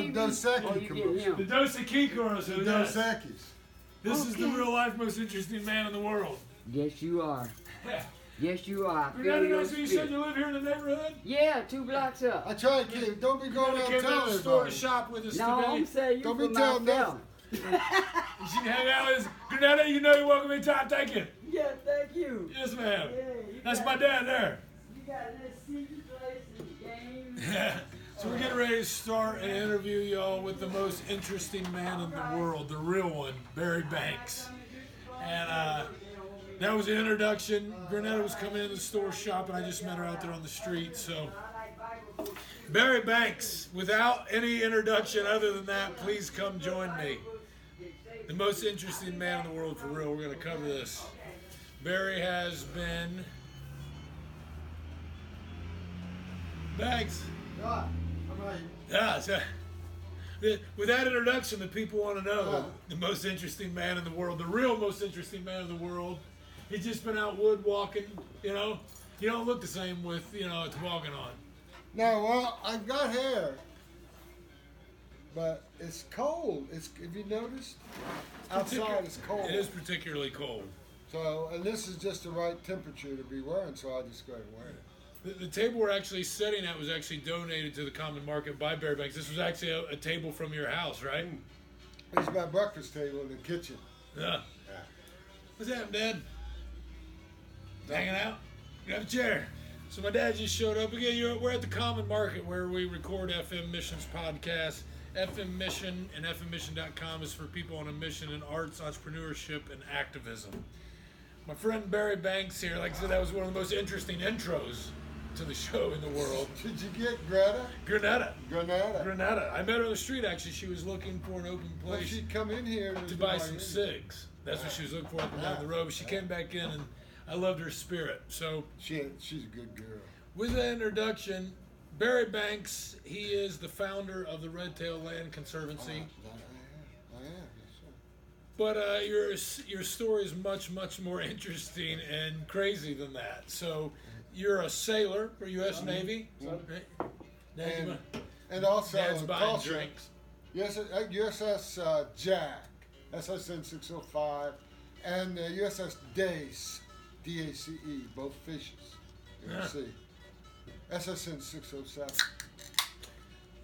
Oh, TV? Dos Equis Or you get commercial. The him? Dos Equis, so The yes. Dos Equis. This is the Okay. real life most interesting man in the world. Yes, you are. Yes, you are. I You feel know, your so you said spirit. you live here in the neighborhood? Yeah, two blocks up. I try to keep. Don't be You going gotta around came down to telling the store to everybody. shop with us No, I'm today. saying you Don't be from telling myself. nothing. You should hang out with us. Granada, you know you're welcome anytime. Thank you. Yeah, thank you. Yes, ma'am. Yeah, you That's got- my dad there. You got this secret place and games. so we're getting ready to start an interview, y'all, with the most interesting man in the world, the real one, Barry Banks. And uh, that was the introduction. Granada was coming in the store shopping. I just met her out there on the street. So Barry Banks, without any introduction other than that, please come join me. The most interesting man in the world for real. We're going to cover this. Barry has been. Banks. I'm Yeah, so, with that introduction, the people want to know Uh. the most interesting man in the world, the real most interesting man in the world. He's just been out wood walking, you know. You don't look the same with, you know, a toboggan on. No, well, I've got hair, but it's cold. It's have you noticed? Outside it's cold. It is particularly cold. So, and this is just the right temperature to be wearing, so I just go ahead and wear it. The, the table we're actually sitting at was actually donated to the common market by Bear Banks. This was actually a, a table from your house, right? Mm. This is my breakfast table in the kitchen. Yeah. Yeah. What's happening, Dad? Hanging out? Grab a chair. So my dad just showed up again. You're, we're at the Common Market where we record FM Missions podcast. FM Mission and FMMission.com is for people on a mission in arts, entrepreneurship, and activism. My friend Barry Banks here, like I said, that was one of the most interesting intros to the show in the world. Did you get Greta? Granada. Granada. Granada. I met her on the street actually. She was looking for an open Well, place she'd come in here to buy some in. cigs. That's what she was looking for up and down the road. But she came back in, and I loved her spirit. So, She, she's a good girl. with that introduction, Barry Banks, he is the founder of the Red Tail Land Conservancy. I am. I am. But uh, your your story is much much more interesting and crazy than that. So, you're a sailor for U.S. Navy. And, and also Dad's in buying Tulsa, drinks. Yes, uh, USS uh, Jack, SSN 605, and uh, USS Dace, D A C E, both fishes. You see. SSN 607.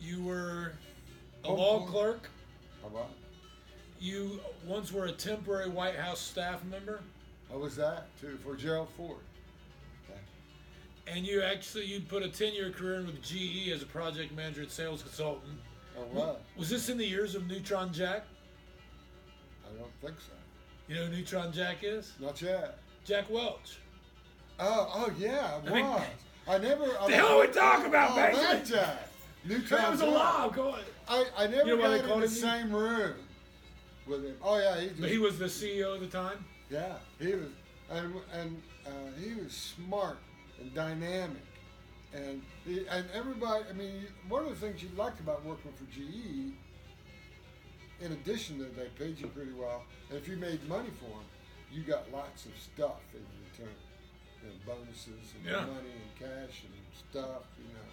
You were a Oh, law oh. clerk. How about? You once were a temporary White House staff member. How was that too for Gerald Ford? And you actually you put a ten year career in with GE as a project manager and sales consultant. Or what? Was this in the years of Neutron Jack? I don't think so. You know who Neutron Jack is? Not yet. Jack Welch. Oh, oh yeah, it I mean- was. I never. I The hell are we talking about, oh, Banks? that Jack. Neutron That was a Jack. lie. Go on. I, I never You know got in the him same room with him. Oh yeah, he just, But he was the CEO at the time. Yeah, he was, and and uh, he was smart and dynamic, and and everybody. I mean, one of the things you liked about working for GE, in addition to they paid you pretty well, and if you made money for them, you got lots of stuff in return, you know, bonuses and Yeah. money and cash and stuff, you know.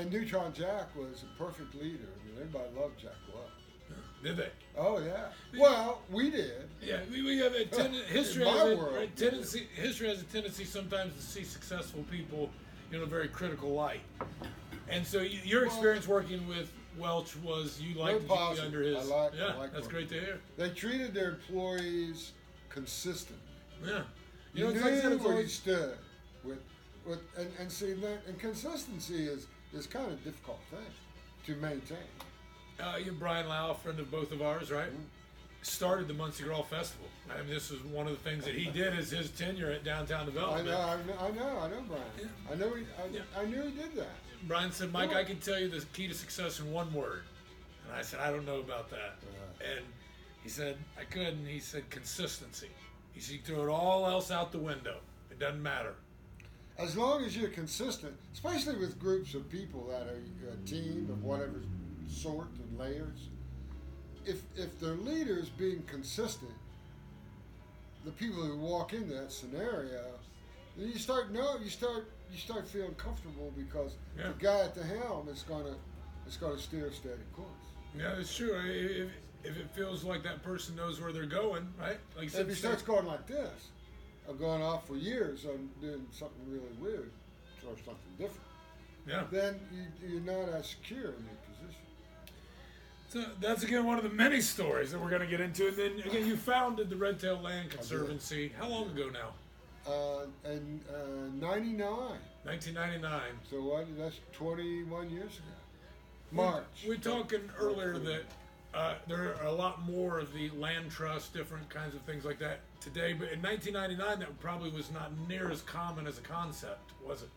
And Neutron Jack was a perfect leader. I mean, everybody loved Jack Welch. Did they? Oh yeah. Well, we did. Yeah, we, we have a ten- history has a world, tendency. History has a tendency sometimes to see successful people in a very critical light. And so y- your Well- experience working with Welch was you liked to be under his. I like- I yeah, like that's working. great to hear. They treated their employees consistently. Yeah, You, know, it's knew like I said, it's where you stood. With, with, and, and see that, and consistency is is kind of a difficult thing to maintain. Uh, you, Brian Lau, a friend of both of ours, right? Mm-hmm. Started the Muncie Gras Festival. I mean, this was one of the things that he did as his tenure at Downtown I Development. know, I know, I know, I know, Brian. I know, he, I, Yeah. I knew he did that. Brian said, Mike, Yeah. I can tell you the key to success in one word. And I said, I don't know about that. Yeah. And he said, I could. And he said, consistency. He said, you throw it all else out the window. It doesn't matter. As long as you're consistent, especially with groups of people that are a team of whatever sort and layers, if if their leader is being consistent, the people who walk into that scenario, then you start know you start you start feeling comfortable because Yeah. the guy at the helm is going to is gonna steer a steady course. Yeah, it's true. If, if it feels like that person knows where they're going, right? Like If he starts going like this, or going off for years on doing something really weird or something different, yeah. then you, you're not as secure in your. So that's again one of the many stories that we're going to get into. And then again, you founded the Red Tail Land Conservancy. How long ago now? Uh, and uh, 99. 1999. So what? That's 21 years ago. March. We, are talking earlier that uh, there are a lot more of the land trust, different kinds of things like that today. But in 1999, that probably was not near as common as a concept, was it?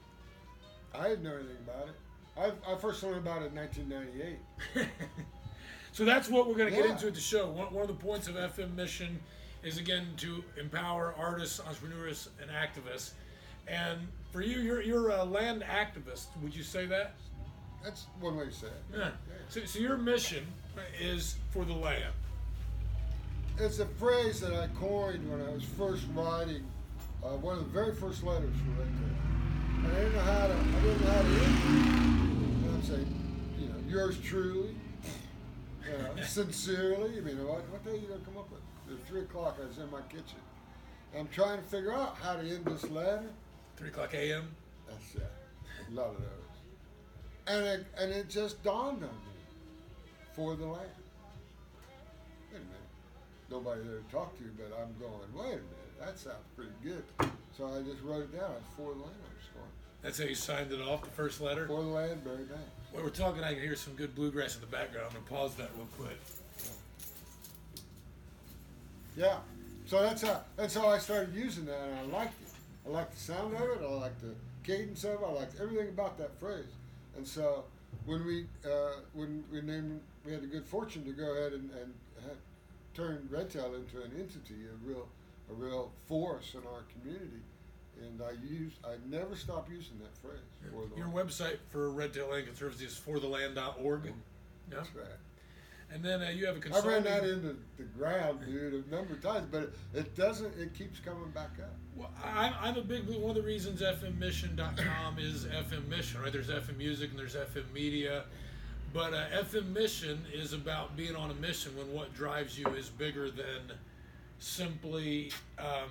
I didn't know anything about it. I, I first learned about it in 1998. So that's what we're going to get Yeah. into at the show. One, one of the points of FM Mission is again to empower artists, entrepreneurs, and activists. And for you, you're you're a land activist. Would you say that? That's one way to say it. Yeah. So, so your mission is for the land. It's a phrase that I coined when I was first writing uh, one of the very first letters for Tail. And I didn't know how to, I didn't know how to end it. And I'd say, you know, yours truly, you know, sincerely. I mean, what, what the hell are you going to come up with? At 3 o'clock, I was in my kitchen. I'm trying to figure out how to end this letter. Three o'clock a.m. That's it. A lot of those. And it, and it just dawned on me for the land. Wait a minute. Nobody there to talk to, but I'm going, wait a minute, that sounds pretty good. So I just wrote it down. It's for the land underscore. That's how you signed it off. The first letter. For the land, Barry Banks. While we're talking, I can hear some good bluegrass in the background. I'm gonna pause that real quick. Yeah. So that's how that's how I started using that, and I liked it. I liked the sound of it. I liked the cadence of it. I liked everything about that phrase. And so when we uh, when we named, we had the good fortune to go ahead and, and ha turn Red Tail into an entity, a real a real force in our community. And I use I never stop using that phrase. For the Your land. website for Red Tail Land Conservancy is fortheland.org. Yeah. That's right. And then uh, you have a consulting. I ran that into the ground, dude, a number of times, but it, it doesn't. It keeps coming back up. Well, I'm, I'm a big one of the reasons FMMission.com is FM Mission, right? There's FM Music and there's FM Media, but uh, FM Mission is about being on a mission when what drives you is bigger than simply um,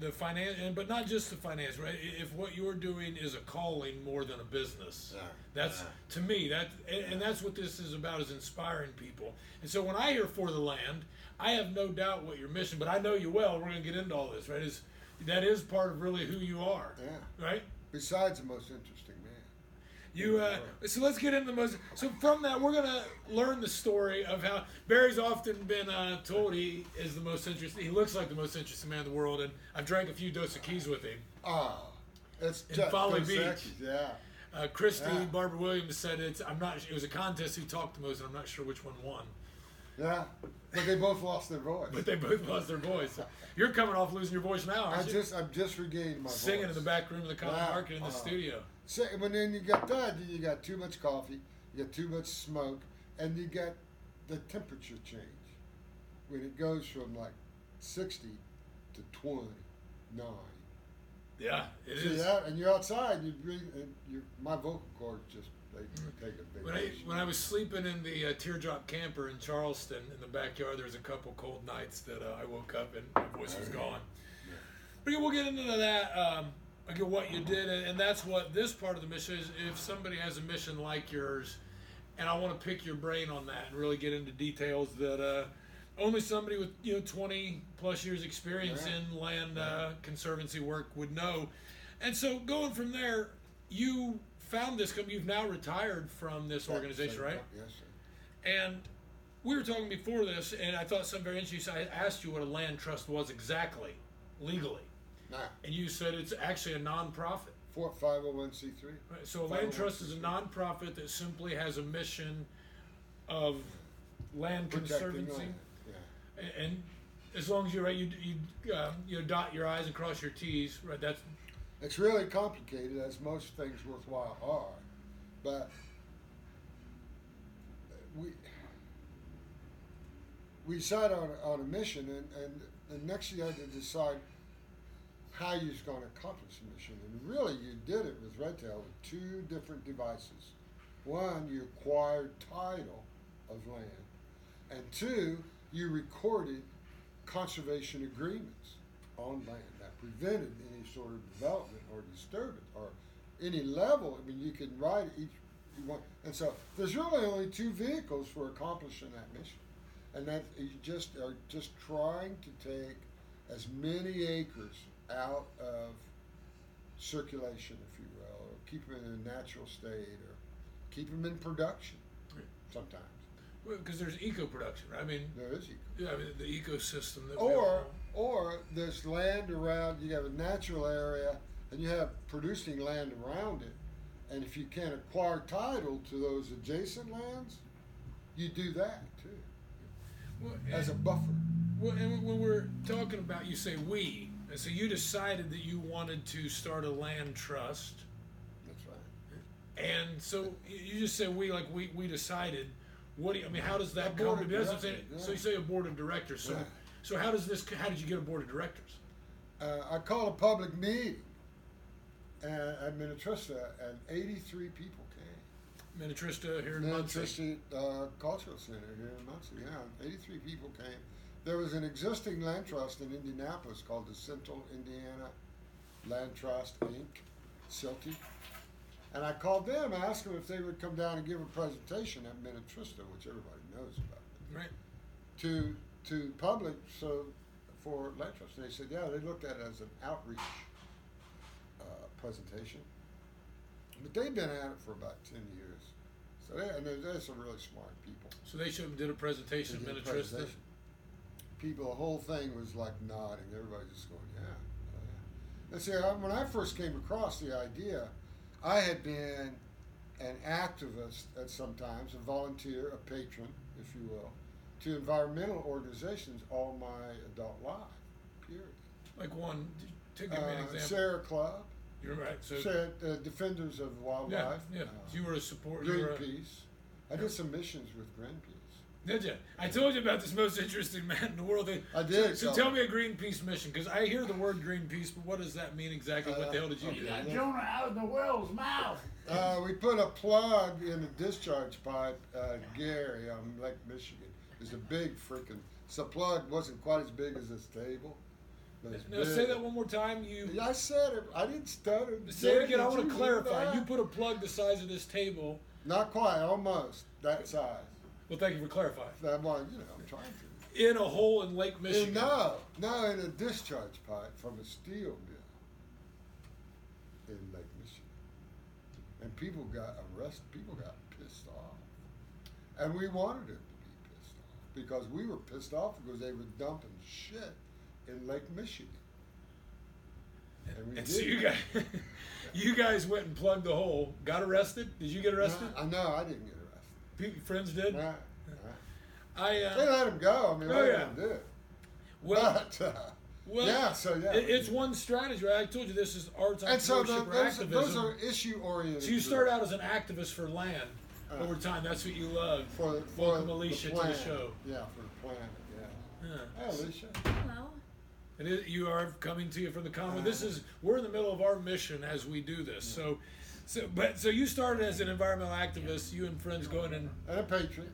the finance, and but not just the finance, right? I- If what you're doing is a calling more than a business, Yeah. that's Yeah. to me that, and, and that's what this is about is inspiring people. And so when I hear for the land, I have no doubt what your mission, but I know you well. We're going to get into all this, right? Is that is part of really who you are, Yeah. right? Besides the most interesting. You uh, so let's get into the most. So from that, we're gonna learn the story of how Barry's often been uh, told he is the most interesting. He looks like the most interesting man in the world, and I've drank a few Dos Equis with him. Ah, it's In just Folly Beach. Yeah. Uh, Christy Yeah. Barbara Williams said it's. I'm not. It was a contest who talked the most, and I'm not sure which one won. Yeah. But they both lost their voice. But they both lost their voice. You're coming off losing your voice now, I just I'm just regained my Singing voice. in the back room of the Common Yeah. Market in the Uh, studio. So, when then you got that, you got too much coffee, you got too much smoke, and you got the temperature change when it goes from like 60 to 29. Yeah, it See is. that? And you're outside, you breathe, and my vocal cords just they take a big. When I, when I was sleeping in the uh, teardrop camper in Charleston in the backyard, there was a couple cold nights that uh, I woke up and my voice was gone. But we'll get into that. Um, again, what you did, and, and that's what this part of the mission is. If somebody has a mission like yours, and I want to pick your brain on that and really get into details that uh, only somebody with you know 20 plus years experience Yeah. in land uh, conservancy work would know. And so going from there, you found this company. You've now retired from this organization, right? Yes, sir. And we were talking before this, and I thought something very interesting. I asked you what a land trust was exactly, legally, Now, and you said it's actually a nonprofit. four five hundred one c three. Right? So a land trust is a nonprofit that simply has a mission of land Protecting conservancy, land. Yeah. A- and as long as you're right, you you uh, you know, dot your i's and cross your t's. Right? That's It's really complicated, as most things worthwhile are, but we we decide on, on a mission, and, and, and next you had to decide how you're going to accomplish the mission. And really, you did it with Red Tail with two different devices. one, you acquired title of land, and two, you recorded conservation agreements on land that prevented any sort of development or disturbance or any level. I mean, you can write each want, and so there's really only two vehicles for accomplishing that mission, and that you just are just trying to take as many acres out of circulation, if you will, or keep them in a natural state, or keep them in production. Right. Sometimes Because there's eco production, right? I mean, there is eco. yeah, I mean the ecosystem that Or or there's land around. You have a natural area, and you have producing land around it. And if you can't acquire title to those adjacent lands, you do that too well, as a buffer. Well, and when we're talking about, you say we, and so you decided that you wanted to start a land trust, That's right. and so you- just said we, like we, we decided. What do you? I mean, how does that come board to of be? That's what I'm saying. directors, So you say a board of directors. So, Yeah. so how does this? How did you get a board of directors? Uh, I called a public meeting uh, at Minnetrista, and 83 people came. Minnetrista here in Muncie. Minnetrista uh, Cultural Center here in Muncie. Yeah, 83 people came. There was an existing land trust in Indianapolis called the Central Indiana Land Trust Inc. CILTI. And I called them, asked them if they would come down and give a presentation at Minnetrista, which everybody knows about, Right. to to public so for land trust. And they said, yeah, they looked at it as an outreach uh, presentation. But they've been at it for about 10 years. So they, and they're, they're some really smart people. So they should have did a presentation at Minnetrista. People, the whole thing was like nodding. Everybody just going, yeah. oh, yeah. And see, I, when I first came across the idea, I had been an activist at sometimes, a volunteer, a patron, if you will, to environmental organizations all my adult life. Period. Like one, take me an Uh, example. Sierra Club, You're right. So Sarah, uh, Defenders of Wildlife, yeah. uh, you were a supporter. Greenpeace. I did some missions with Greenpeace. Did you? I told you about this most interesting man in the world. I did, So, so so- tell me a Greenpeace mission, because I hear the word Greenpeace, but what does that mean exactly? what the hell did you Uh, do? okay. Jonah out of the whale's mouth. Uh, we put a plug in a discharge pipe, uh, Gary, on Lake Michigan. It's a big freaking. So plug wasn't quite as big as this table. But Now say that one more time. You Yeah, I said it. I didn't stutter. say it again. I want to clarify. You put a plug the size of this table. Not quite, almost that size. Well, thank you for clarifying. That one, you know, I'm trying to. In a hole in Lake Michigan. And no, no, in a discharge pipe from a steel mill in Lake Michigan. And people got arrested, people got pissed off. And we wanted them to be pissed off because we were pissed off because they were dumping shit in Lake Michigan. And And so you guys, you guys went and plugged the hole. Got arrested? Did you get arrested? I know, I didn't get arrested. Pe- friends did. Nah, nah. I They uh, let him go. I mean, Oh, let yeah. him do it. well, but, uh, well, yeah, so yeah. it- it's one strategy. Right? I told you this is arts and so the, those, activism. those are issue oriented. So you start out as an activist for land. Uh, Over time, that's what you love. for, for Welcome Alicia to the show. Yeah, for the planet. Yeah. Yeah. Hi, Alicia. Hello. It is, you are coming to you from the common. This is we're in the middle of our mission as we do this. So, so but so you started as an environmental activist. You and friends going and, And a patron.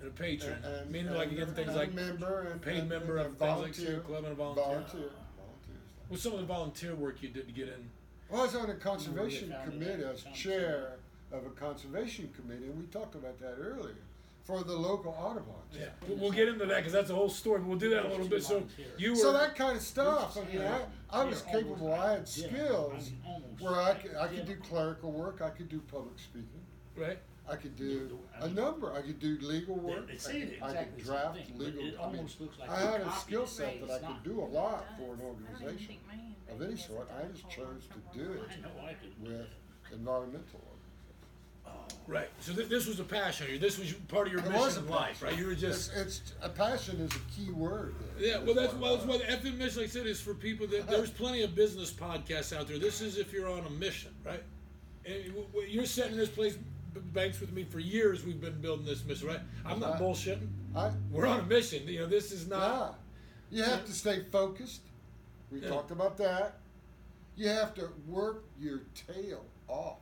and a patron, And, and, meaning like again things like member and paid and, member and of things like Sierra volunteer. Club and a volunteer. Volunteer. Volunteer stuff. What's some of the volunteer work you did to get in? Well, I was on a conservation committee. that I was chair of a conservation committee, and we talked about that earlier for the local Audubon. Yeah, we'll, we'll get into that because that's a whole story. But we'll do that a little bit. So you were So that kind of stuff. I mean, I, I was capable. I had skills where I could, I could do clerical work. I could do public speaking. right. I could do a number. I could do legal work. They say it I could draft legal. I mean, almost looks like I a had a skill set that I could do a lot for an organization think my handwriting of any sort. I just chose to do it I know I could. with environmental organizations. Right. So th- this was a passion. This was part of your It mission was a in life, right? You were just It's, it's a passion is a key word. there. Yeah, well, that's, what well, that's what FM mission, like I said, is for people that there's plenty of business podcasts out there. This is if you're on a mission, right? And you're sitting in this place, Banks, with me for years. We've been building this mission, right? I'm not Right. bullshitting. I, We're on a mission. You know, this is yeah. not. You have to stay focused. We Yeah. talked about that. You have to work your tail off.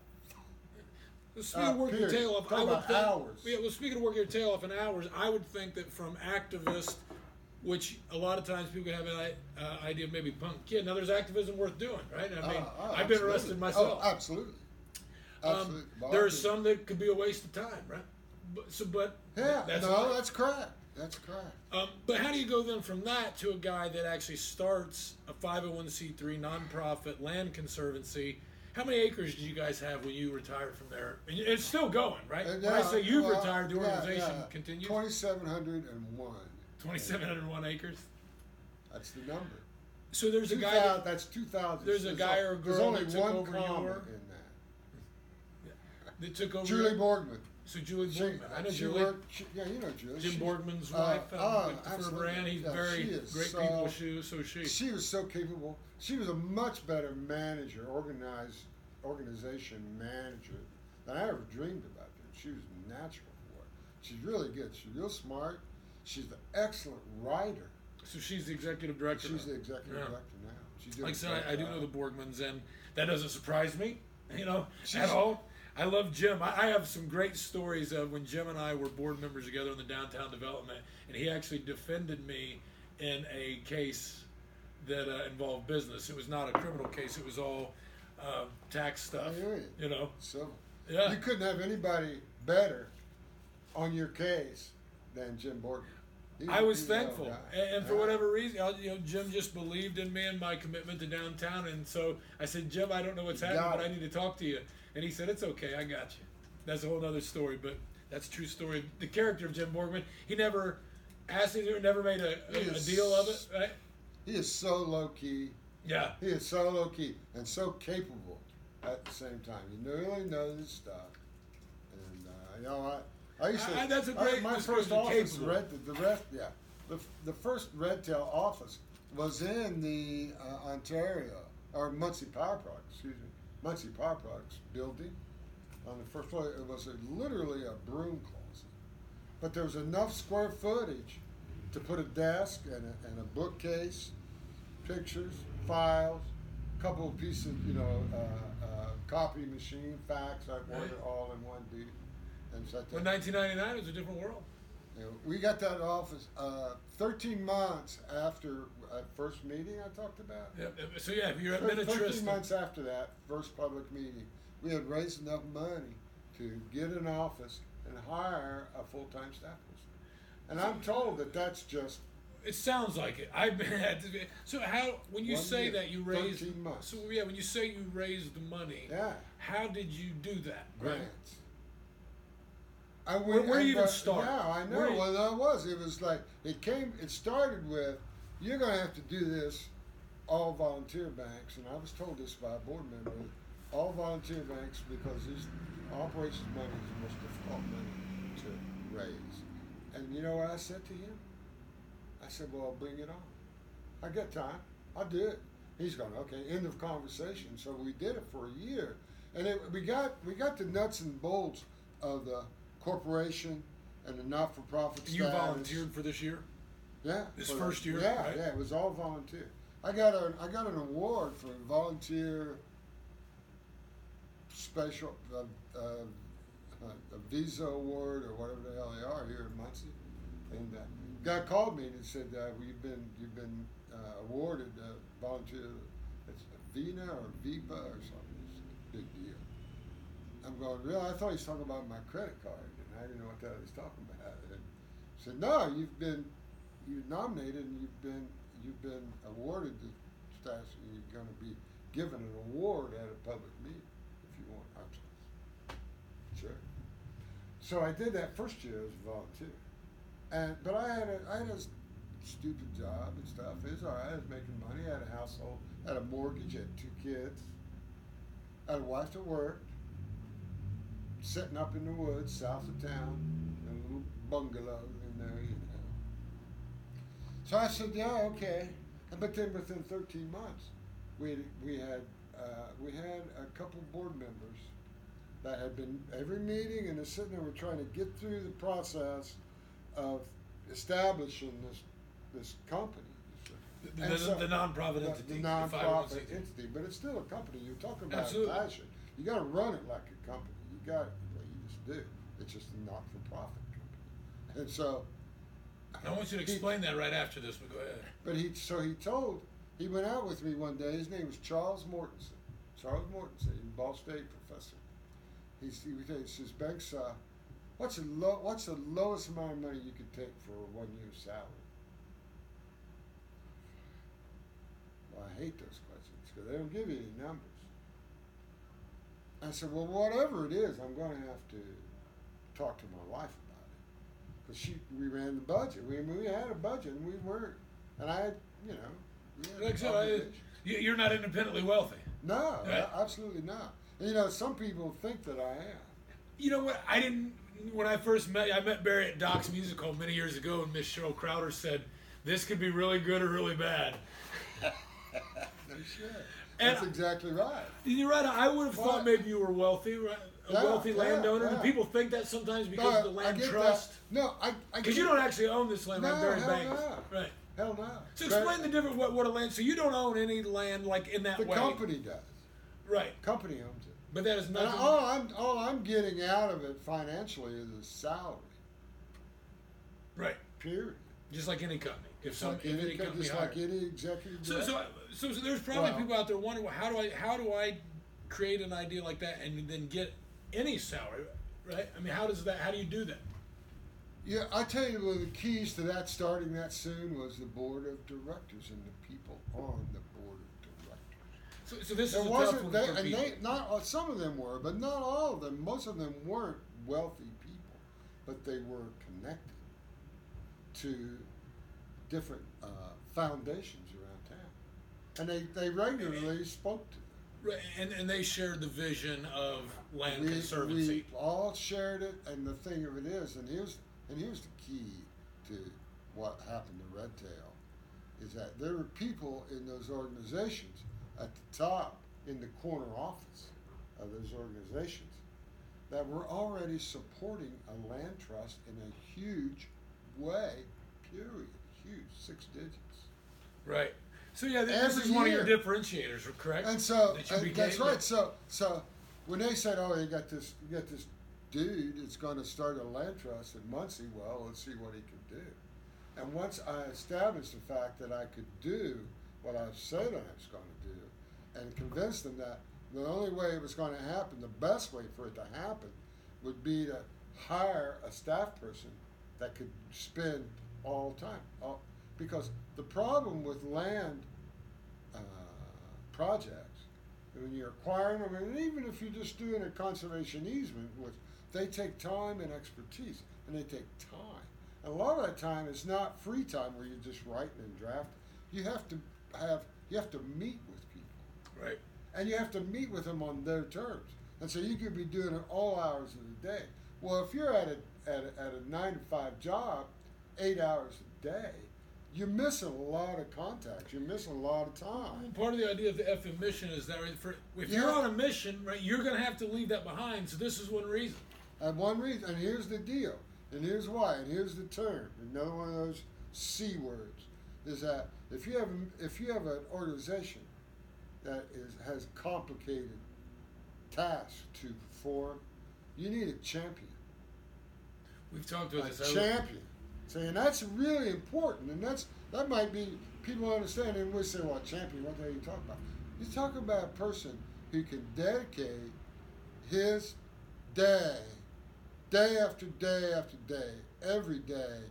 Speaking Uh, of working your tail off, Talk I would think. hours. Yeah, well, speaking of working your tail off in hours, I would think that from activists, which a lot of times people have an uh, idea of maybe punk kid. Now, there's activism worth doing, right? I mean, Oh, oh, I've been arrested myself. Oh, absolutely. Um, Well, there are some that could be a waste of time, right? But, so, but Yeah, that's no, that's correct. That's correct. Um, but how do you go then from that to a guy that actually starts a 501c3 nonprofit land conservancy? How many acres did you guys have when you retired from there? And it's still going, right? And when I say you've well, retired, the organization yeah. continues. 2,701. 2,701 acres. That's the number. So there's a guy. 2000 That, that's 2,000. there's a guy or a girl. There's only that took one over your- in that. that took over. Julie your- Borgman. So Julie She, Borgman. I know she Julie. worked, she, yeah, you know Julie. Jim She- Borgman's uh, wife. um, oh, went for absolutely. brand. He's Yeah, very she is great so- people. She, so is she. She was so capable. She was a much better manager, organized organization manager than I ever dreamed about. Her. She was natural for it. She's really good. She's real smart. She's an excellent writer. So she's the executive director. She's now. the executive Yeah. director now. She's doing Like I a said, great I, I do job. know the Borgmans, and that doesn't surprise me, you know, She's- at all. I love Jim. I, I have some great stories of when Jim and I were board members together in the downtown development, and he actually defended me in a case that uh, involved business. It was not a criminal case; it was all uh, tax stuff. You. You know, So yeah. you couldn't have anybody better on your case than Jim Borgman. He- I was he's a real thankful, and, and for whatever reason, I- you know, Jim just believed in me and my commitment to downtown. And so I said, Jim, I don't know what's happening, but I need to talk to you. And he said, It's okay, I got you. That's a whole other story, but that's a true story. The character of Jim Borgman, he never asked anything, never made a, a, He a deal of it, right? He is so low key. Yeah. He is so low key and so capable at the same time. He really knows his stuff. And uh, you know, I, I used to. I- that's a great my first office, capable. red, the, the yeah, the, the first Red Tail office was in the uh, Ontario or Muncie Power Products, excuse me, Muncie Power Products building. On the first floor, it was a, literally a broom closet, but there was enough square footage to put a desk and a, and a bookcase, pictures, files, a couple of pieces, you know, uh, uh, copy machine, fax. I wanted it all in one deal, and so When 1999 was a different world. you know, we got that office uh, 13 months after that first meeting I talked about. Yeah. So yeah, if you're Thirteen administrative. months after that first public meeting, we had raised enough money to get an office and hire a full-time staff person. And I'm told that that's just It sounds like it. I've been at so how when you One say year, that you raised 13 months. so yeah when you say you raised the money yeah how did you do that right? grants. I Where- where do you even start? Yeah, I know. Where well, that was. It was like it came. It started with you're going to have to do this all volunteer banks, and I was told this by a board member. All volunteer banks because these operations money is the most difficult money to raise. And you know what I said to him? I said, "Well, I'll bring it on. I got time. I'll do it." He's going, "Okay." End of conversation. So we did it for a year, and it, we got we got the nuts and bolts of the corporation and the not-for-profit You status. volunteered for this year. Yeah. This for first year, Yeah, right? yeah. It was all volunteer. I got a I got an award for volunteer special uh, uh, a visa award or whatever the hell they are here in Muncie. And uh, guy called me and said, uh, well, "You've been you've been uh, awarded uh, volunteer. It's VINA or VIPA or something. It's a big deal." I'm going, really? I thought he was talking about my credit card, and I didn't know what the hell he was talking about. And he said, no, you've been, you're nominated, and you've been, you've been awarded the status, and you're going to be given an award at a public meeting if you want. I said, sure. So I did that first year as a volunteer, and but I had a, I had a stupid job and stuff. It was all right. I was making money. I had a household, had a mortgage, had two kids. I had a wife that worked sitting up in the woods south of town in a little bungalow in there, you know. So I said, yeah, okay. But then within 13 months, we had, we had uh, we had a couple board members that had been every meeting and they're sitting there. We're trying to get through the process of establishing this this company. The, And the, so- the nonprofit the, entity, the the nonprofit 501c3. entity, but it's still a company. You're talking about Absolutely. passion. You got to run it like a company. You got well, you just do. It's just a not-for-profit company, and so. I want you to he- explain that right after this, but go ahead. But he so he told he went out with me one day. His name was Charles Mortensen. Charles Mortensen, Ball State professor. He, he says, Banks, uh, what's the low, what's the lowest amount of money you could take for a one year salary? Well, I hate those questions because they don't give you any numbers. I said, well, whatever it is, I'm going to have to talk to my wife she we ran the budget. We we had a budget and we weren't, and I had you know. we Like I said, I, you- you're not independently wealthy. no, Right. absolutely not. And, you know, some people think that I am. You know what? I didn't. When I first met, I met Barry at Doc's Music Hall many years ago, and Miss Cheryl Crowder said, "This could be really good or really bad." No shit. And- That's exactly right. You're right. I would have thought maybe you were wealthy, right? A Yeah, wealthy yeah, landowner. Do people think that sometimes because No, of the land trust? That. No, I. I Because you don't actually own this land, No, right? Barry hell Banks, no. right? Hell no. So explain the difference. What, what a land? So you don't own any land like in that The way, company does. right? Company owns it. But that is not. all I'm all I'm getting out of it financially is a salary. right. Period. Just like any company. If Just some like if any, any company just like any executive. So, so, so, so there's probably Well- people out there wondering, well, how do I, how do I create an idea like that and then get any salary, right? I mean, how does that, how do you do that? Yeah, I tell you, of the keys to that starting that soon was the board of directors and the people on the board of directors. So, so this There is wasn't, they, and people. they not uh, some of them were, but not all of them. Most of them weren't wealthy people, but they were connected to different uh, foundations around town, and they they regularly spoke to. Right, and, and they shared the vision of land we, conservancy. we all shared it, and the thing of it is, and here's and here's the key to what happened to Redtail, is that there were people in those organizations at the top in the corner office of those organizations that were already supporting a land trust in a huge way. Period. Huge, six digits. right. So yeah, th- this is one of your differentiators, correct? And so That that's right. So so when they said, "Oh, you got this, you got this dude that's going to start a land trust in Muncie," well, let's see what he can do. And once I established the fact that I could do what I said I was going to do, and convinced them that the only way it was going to happen, the best way for it to happen, would be to hire a staff person that could spend all time. All, because the problem with land uh, projects, when you're acquiring them, and even if you're just doing a conservation easement, which they take time and expertise, and they take time. And a lot of that time is not free time where you're just writing and drafting. You have to have, you have to meet with people right. and you have to meet with them on their terms. And so you could be doing it all hours of the day. Well, if you're at a, at a, at a nine to five job, eight hours a day, you're missing a lot of contacts. You're missing a lot of time. part of the idea of the FM mission is that for, if Yeah. you're on a mission, right, you're going to have to leave that behind. So this is one reason. And one reason, and here's the deal, and here's why, and here's the term. Another one of those c words is that if you have if you have an organization that is has complicated tasks to perform, you need a champion. We've talked about a this. champion. See, and that's really important, and that's that might be people understand, and we say, "Well, champion, what the hell are you talking about?" You're talking about a person who can dedicate his day, day after day after day, every day,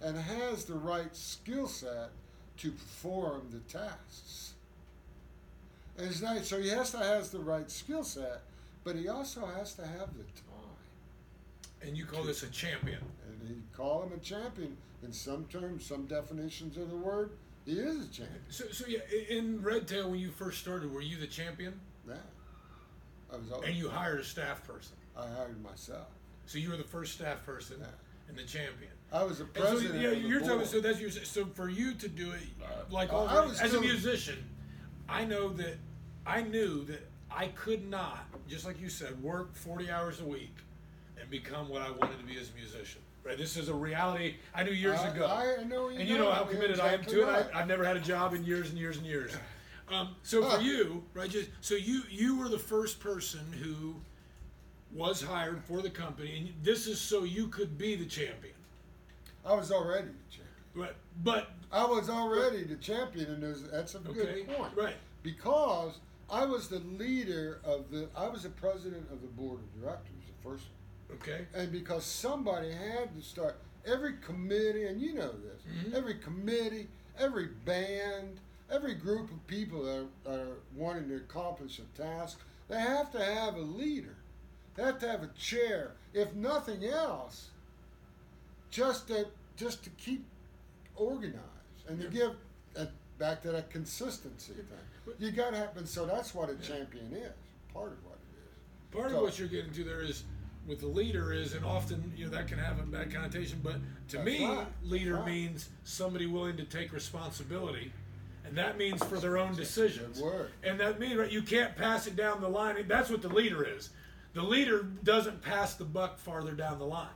and has the right skill set to perform the tasks. And it's not so he has to has the right skill set, but he also has to have the time. And you call this a champion. And he call him a champion in some terms, some definitions of the word. He is a champion. So, so yeah, in Red Tail, when you first started, were you the champion? Yeah. I was always, And you hired a staff person. I hired myself. So you were the first staff person Yeah. and the champion. I was the And so, president. yeah, you're talking. So that's your. So for you to do it, like all, I was as a musician, I know that I knew that I could not, just like you said, work 40 hours a week and become what I wanted to be as a musician. Right. This is a reality I knew years ago. I know you and you know how you're committed I am to it. right. I, I've never had a job in years and years and years. Um, so Huh. for you, right? Just so you you were the first person who was hired for the company, and this is so you could be the champion. I was already the champion. Right. But I was already the champion, and there's, that's a okay, good point. right. Because I was the leader of the, I was the president of the board of directors, the first one. Okay. And because somebody had to start, every committee, and you know this, Mhm. every committee, every band, every group of people that are, that are wanting to accomplish a task, they have to have a leader. They have to have a chair, if nothing else, just to just to keep organized and to give uh back to that consistency thing. You got to have, and so that's what a champion is. Part of what it is. Part of what you're getting to there is with the leader is, and often you know that can have a bad connotation, but to That's me, right. Leader right. means somebody willing to take responsibility, and that means for their own decisions. And that means right, you can't pass it down the line. That's what the leader is. The leader doesn't pass the buck farther down the line.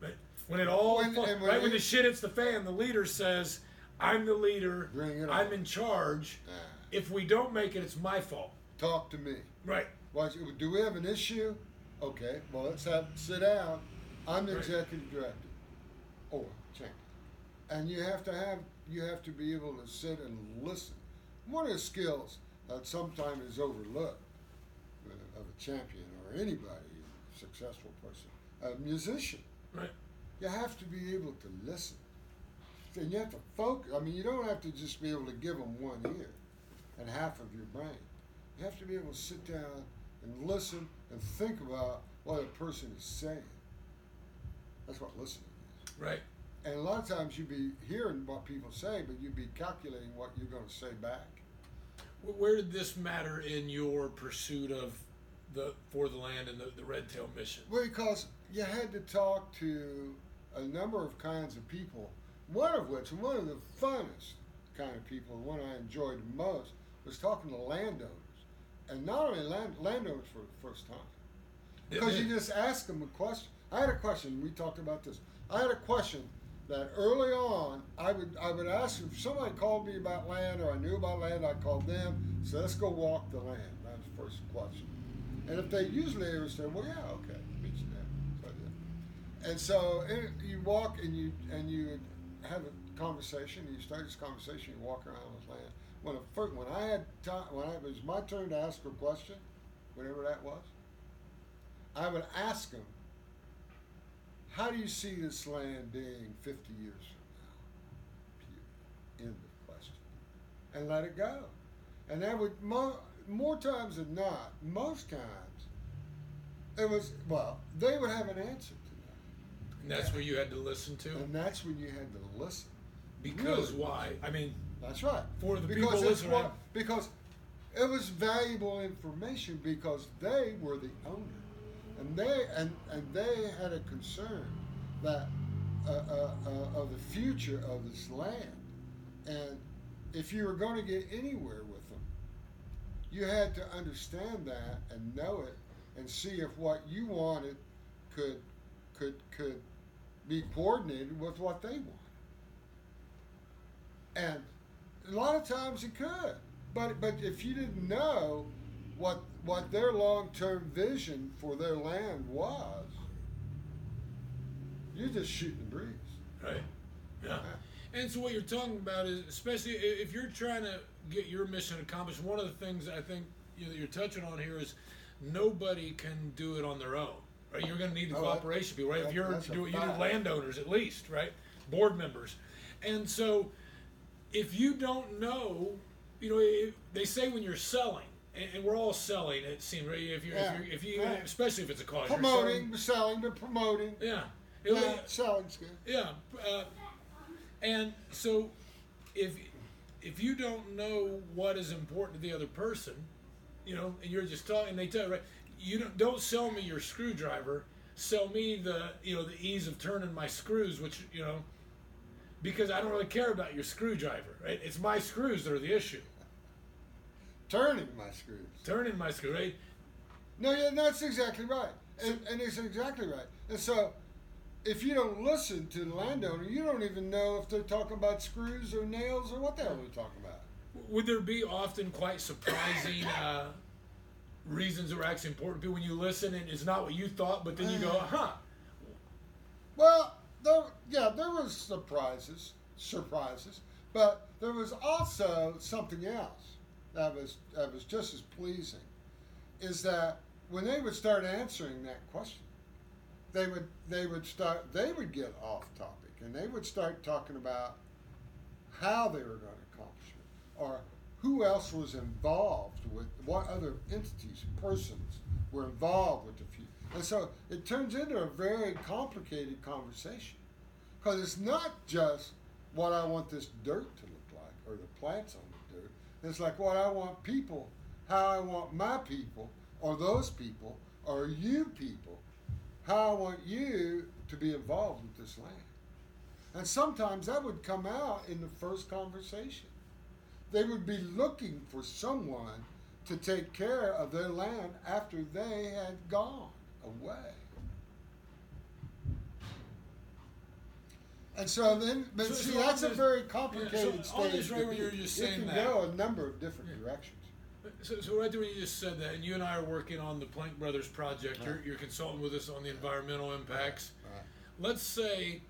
Right? When it all When- when right when the shit hits the fan, the leader says, "I'm the leader. I'm on." in charge. Ah. If we don't make it, it's my fault." Talk to me. Right. Why, do we have an issue? Okay, well, let's have sit down. I'm the Right. executive director, or champion, and you have to have you have to be able to sit and listen. One of the skills that sometimes is overlooked uh, of a champion or anybody, a successful person, a musician. Right. You have to be able to listen, and you have to focus. I mean, you don't have to just be able to give them one ear and half of your brain. You have to be able to sit down and listen and think about what a person is saying. That's what listening is. Right. And a lot of times you'd be hearing what people say, but you'd be calculating what you're going to say back. Where did this matter in your pursuit of the for the land and the, the red tail mission? Well, because you had to talk to a number of kinds of people, one of which, one of the funnest kind of people, one I enjoyed most, was talking to landowners. And not only land, landowners for the first time. Because you just ask them a question. I had a question. We talked about this. I had a question that early on I would I would ask if somebody called me about land or I knew about land, I called them. So let's go walk the land. That was the first question. And if they usually say, well, yeah, okay, meet you there. So I did. And so it, you walk and you and you have a conversation. You start this conversation. You walk around this land. When, a, fir- when I had time, when I, it was my turn to ask a question, whatever that was, I would ask them, how do you see this land being 50 years from now? End of question. And let it go. And that would, mo- more times than not, most times, it was, well, they would have an answer to that. And that's where you had to listen to. And that's when you had to listen. Because Really? why? I mean, That's right. For the because people listening. what, because it was valuable information because they were the owner, and they and and they had a concern that uh, uh, uh, of the future of this land, and if you were going to get anywhere with them, you had to understand that and know it and see if what you wanted could could could be coordinated with what they wanted. And a lot of times it could. But but if you didn't know what what their long term vision for their land was, you're just shooting the breeze. right? Yeah. And so what you're talking about is, especially if you're trying to get your mission accomplished, one of the things I think you know, you're touching on here is nobody can do it on their own. Right? You're going to need the Oh, that- cooperation of people, right? that- if you're that's a doing, you fact. need landowners at least, right? Board members, and so if you don't know, you know, if, they say when you're selling, and, and we're all selling. It seems right. If you're, Yeah. if, you're if you, Yeah. especially if it's a cause, you're Promoting, selling, but promoting. yeah. It- Yeah, selling's good. yeah, uh, and so if if you don't know what is important to the other person, you know, and you're just talking, they tell you, right, you don't don't sell me your screwdriver, sell me the you know the ease of turning my screws, which you know, because I don't really care about your screwdriver, right? It's my screws that are the issue. Turning my screws. Turning my screw, right? No, yeah, that's exactly right. And, and it's exactly right. And so, if you don't listen to the landowner, you don't even know if they're talking about screws or nails or what the hell they're talking about. Would there be often quite surprising uh, reasons that were actually important to when you listen and it's not what you thought, but then you go, huh? Well, there, yeah, there was surprises, surprises, but there was also something else that was that was just as pleasing. Is that when they would start answering that question, they would they would start they would get off topic and they would start talking about how they were going to accomplish it or who else was involved with what other entities persons were involved with the and so it turns into a very complicated conversation because it's not just what i want this dirt to look like or the plants on the dirt it's like what i want people how i want my people or those people or you people how I want you to be involved with this land. And sometimes that would come out in the first conversation. They would be looking for someone to take care of their land after they had gone away. And so then, but So- see, so that's a this- very yeah, complicated so on stage. this right you're just saying can that- go a number of different Yeah. directions. So, so right there when you just said that, and you and I are working on the Plank Brothers project. Uh-huh. You're, you're consulting with us on the environmental uh-huh. impacts. Right. Let's say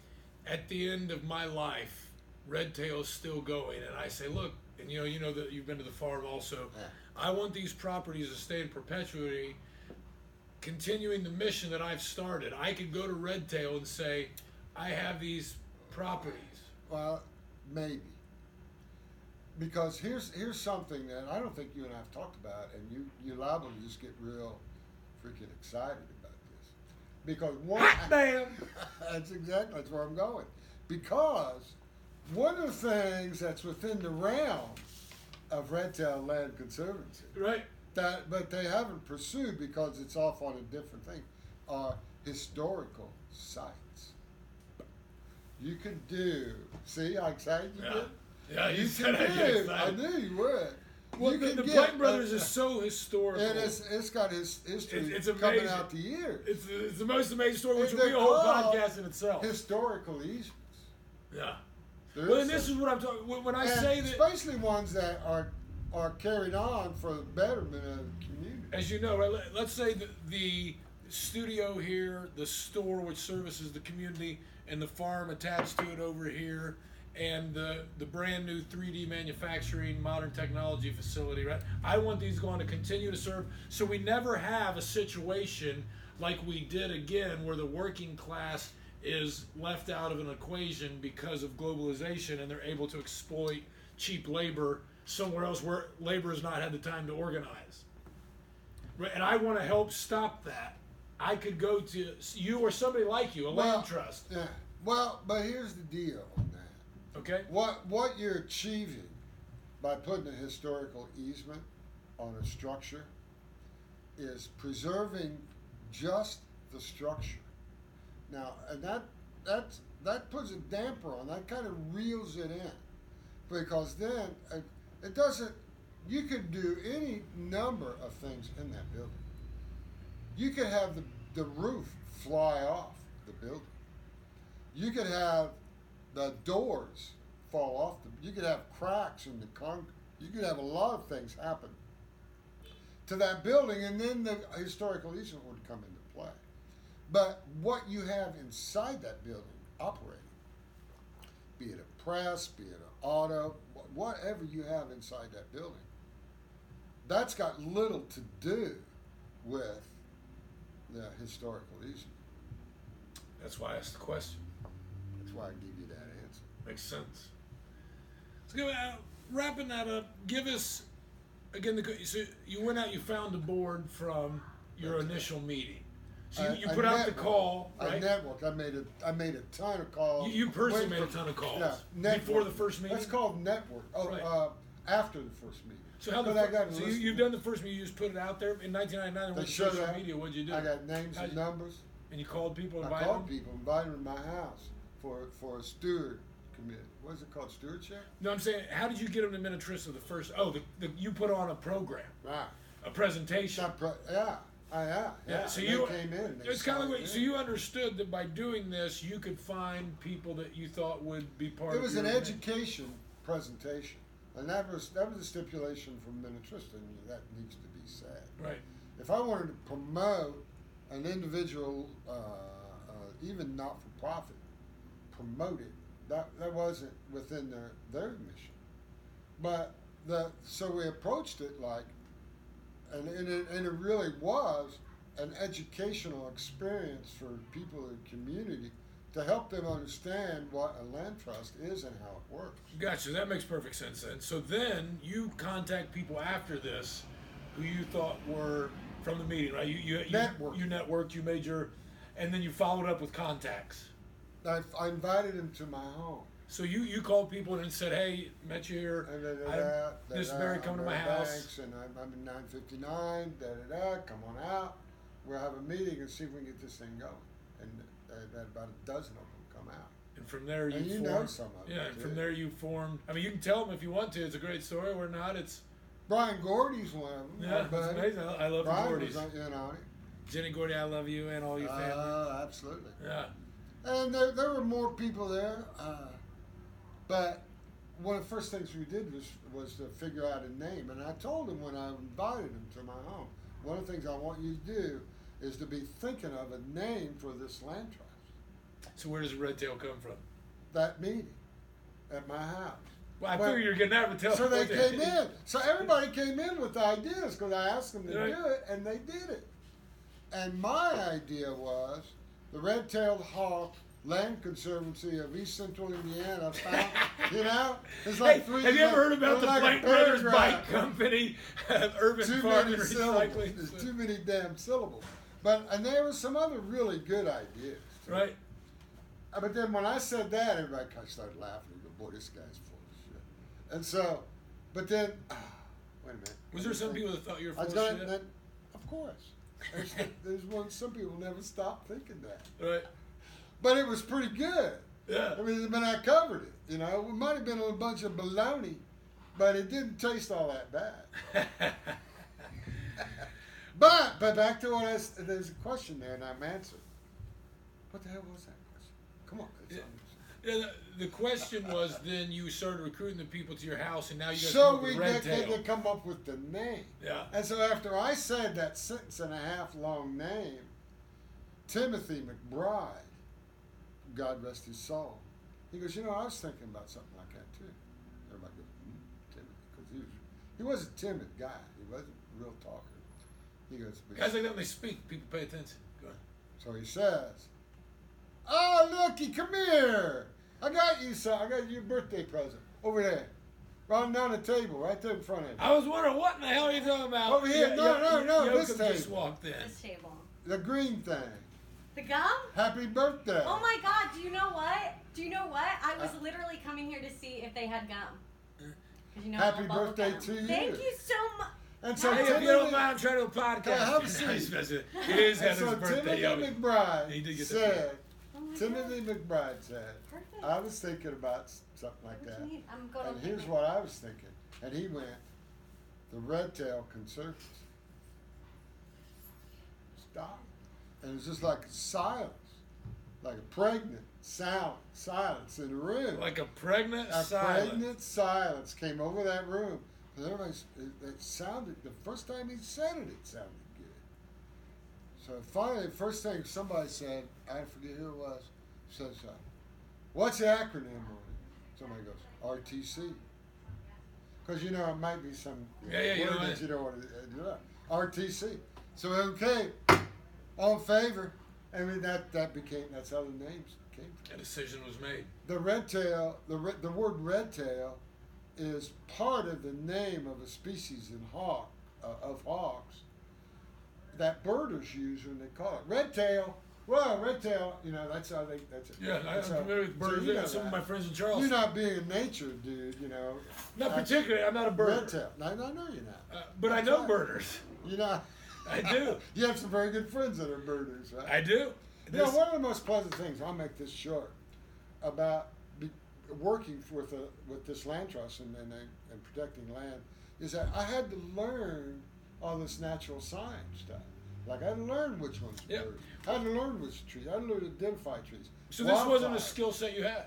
at the end of my life, Red Tail's still going, and I say, look, and you know, you know that you've been to the farm also. Yeah. I want these properties to stay in perpetuity, continuing the mission that I've started. I could go to Red Tail and say, I have these properties. Well, maybe. Because here's here's something that I don't think you and I have talked about, and you you liable to just get real freaking excited about this. Because one, Hot damn! that's exactly that's where I'm going. Because one of the things that's within the realm of Red Tail Land Conservancy Right? That but they haven't pursued because it's off on a different thing are historical sites. You could do see how excited you Yeah. get? Yeah, you, You said can I do. I knew you would. Well, you the, the get, Plank Brothers uh, is so historical. and it's it's got his history It's- it's coming out the years. It's, it's the most amazing story, which will be a whole podcast in itself. historical easements. yeah. There Well, and this is what I'm talking. When when I say that, especially ones that are are carried on for the betterment of the community. as you know, right, let, let's say the, the studio here, the store which services the community, and the farm attached to it over here, and the the brand new 3D manufacturing, modern technology facility. Right. I want these going to continue to serve, so we never have a situation like we did again, where the working class is left out of an equation because of globalization, and they're able to exploit cheap labor somewhere else where labor has not had the time to organize. And I want to help stop that. I could go to you or somebody like you, a Well- land trust. Yeah. Well, but here's the deal on that. Okay. What what you're achieving by putting a historical easement on a structure is preserving just the structure. Now, and that that that puts a damper on. That kind of reels it in, because then uh, it, doesn't. You could do any number of things in that building. You could have the the roof fly off the building. You could have the doors fall off. The, you could have cracks in the concrete. You could have a lot of things happen to that building, and then the historical easement would come into play. But what you have inside that building operating, be it a press, be it an auto, whatever you have inside that building, that's got little to do with the historical easement. That's why I asked the question. That's why I give you that answer. Makes sense. So, uh, wrapping that up, give us again. The so you went out, you found the board from your That's it. initial meeting. So you, you I put out the networked. call, I right? networked. I made a I made a ton of calls. You, you personally Went made a ton of calls Yeah, before the first meeting. That's called network. Oh, Right. uh, after the first meeting. So how the But I fir- got a so you, list- you've done the first meeting. You just put it out there in 1999. There They was showed social up. media. What'd you do? I got names How'd and you- numbers. and you called people, I invited called them. people, invited them to my house for for a steward committee. What is it called? Stewardship. No, I'm saying, how did you get them to Minnetrista the first? Oh, the, the, you put on a program, Right. a presentation. Not pro- yeah. I, yeah. Yeah, so They you came in. they It's kind of like so you understood that by doing this, you could find people that you thought would be part. Of it was an event. education presentation, and that was that was a stipulation from Minnetrista, and that needs to be said. Right. if I wanted to promote an individual, uh, uh, even not for profit, promote it, that that wasn't within their their mission. But the so we approached it like, and and it, and it really was an educational experience for people in the community to help them understand what a land trust is and how it works. Gotcha. That makes perfect sense then. So then you contact people after this who you thought were from the meeting, right? You you you, Network. you networked, you made your, and then you followed up with contacts. I, I invited them to my home. So you you called people and said, hey, met you here. And da, da, I- da, this da, da, coming to my house. Banks, and I'm, I'm in 959. Da da da. Come on out. We'll have a meeting and see if we can get this thing going. And uh, had about a dozen of them come out. And from there you And you formed, know some of them, Yeah, and from there you formed. I mean, you can tell them if you want to. It's a great story. Or not, it's Brian Gordy's one of them. yeah, it's amazing. I love Brian Gordys. was in on it. Jenny Gordy, I love you and all your family. Uh, absolutely. yeah. And there, there were more people there, uh, but one of the first things we did was was to figure out a name. And I told him when I invited him to my home, one of the things I want you to do is to be thinking of a name for this land trust. So where does Red Tail come from? That meeting at my house. Well, I figured you were getting that, but tell So they came in. So everybody came in with ideas because I asked them to Right. do it, and they did it. And my idea was the red-tailed hawk Land Conservancy of East Central Indiana found, you know, it's like Hey, three. have you ever heard about the like Plank Brothers. Bike Company, Urban Too Farm many. Recycling? There's too many damn syllables. But and there were some other really good ideas. Right. Uh, But then when I said that, everybody kind of started laughing. Go, "Boy, this guy's full of shit." And so, but then, wait a minute. Was there some people that thought you were full of shit? then, of course. There's, there's one. Some people never stop thinking that. Right. But it was pretty good. Yeah. I mean, when I covered it, you know, it might have been a bunch of baloney, but it didn't taste all that bad. But but back to what I there's a question there, and I'm answering. What the hell was that question? Come on. Yeah. Yeah, the, the question was then you started recruiting the people to your house, and now you guys So we with Red get, get Tail. to come up with the name. Yeah. And so after I said that sentence and a half long name, Timothy McBride, God rest his soul, he goes, you know, I was thinking about something like that too. Everybody goes, hmm, Timothy, because he was he was a timid guy. He wasn't a real talker. He goes, but Guys like that when they speak, people pay attention. Go ahead. so he says, "Oh, looky, come here! I got you some. I got you a birthday present over there, right down the table, right there in front of you. I was wondering what in the hell are you talking about? Over here. No, no, no, Yoakum this just table. walked in. This table. The green thing. The gum? Happy birthday! Oh my god, do you know what? Do you know what? I was Uh, literally coming here to see if they had gum. 'Cause you know Happy I love bubble birthday gum. to you. Thank you so much. And so Hey, if you don't mind, I'm trying to do a podcast. Can I have a seat? It is and Heather's so birthday. Timothy Yogi. McBride He did get the said, Oh Timothy God. McBride said, Perfect. I was thinking about something like What that. you need? I'm going And to here's what I was thinking. And he went, the red tail conservancy. Stop. And it was just like silence, like a pregnant sound, silence in the room. Like a pregnant a silence. pregnant silence came over that room. And everybody's, it, it sounded, the first time he said it, it sounded good. So finally, the first thing somebody said, I forget who it was, says, uh, what's the acronym on it? Somebody goes, RTC. Because, you know, it might be some Yeah, yeah, you know you don't want to, uh. RTC. So, okay, all in favor. I mean, that, that became, that's how the names came from A decision was made. the red tail, the, re- the word red tail is part of the name of a species in hawk, uh, of hawks that birders use when they call it red tail. Well, red tail, you know, that's how they, that's it. Yeah, I- That's I'm how- familiar with so birds. you know some of my friends in Charleston. You're not being a nature dude, you know. Not That's particularly. I'm not a bird. Red tail. No, no, no, you're not. Uh, but I know right. birders. You're not. I do. you have some very good friends that are birders, right? I do. You know, one of the most pleasant things, I'll make this short, about be, working with a, with this land trust and, and, and protecting land is that I had to learn all this natural science stuff. Like I had to learn which ones were birds. I had to learn which trees. I had to learn to identify trees. so this wasn't a skill set you had.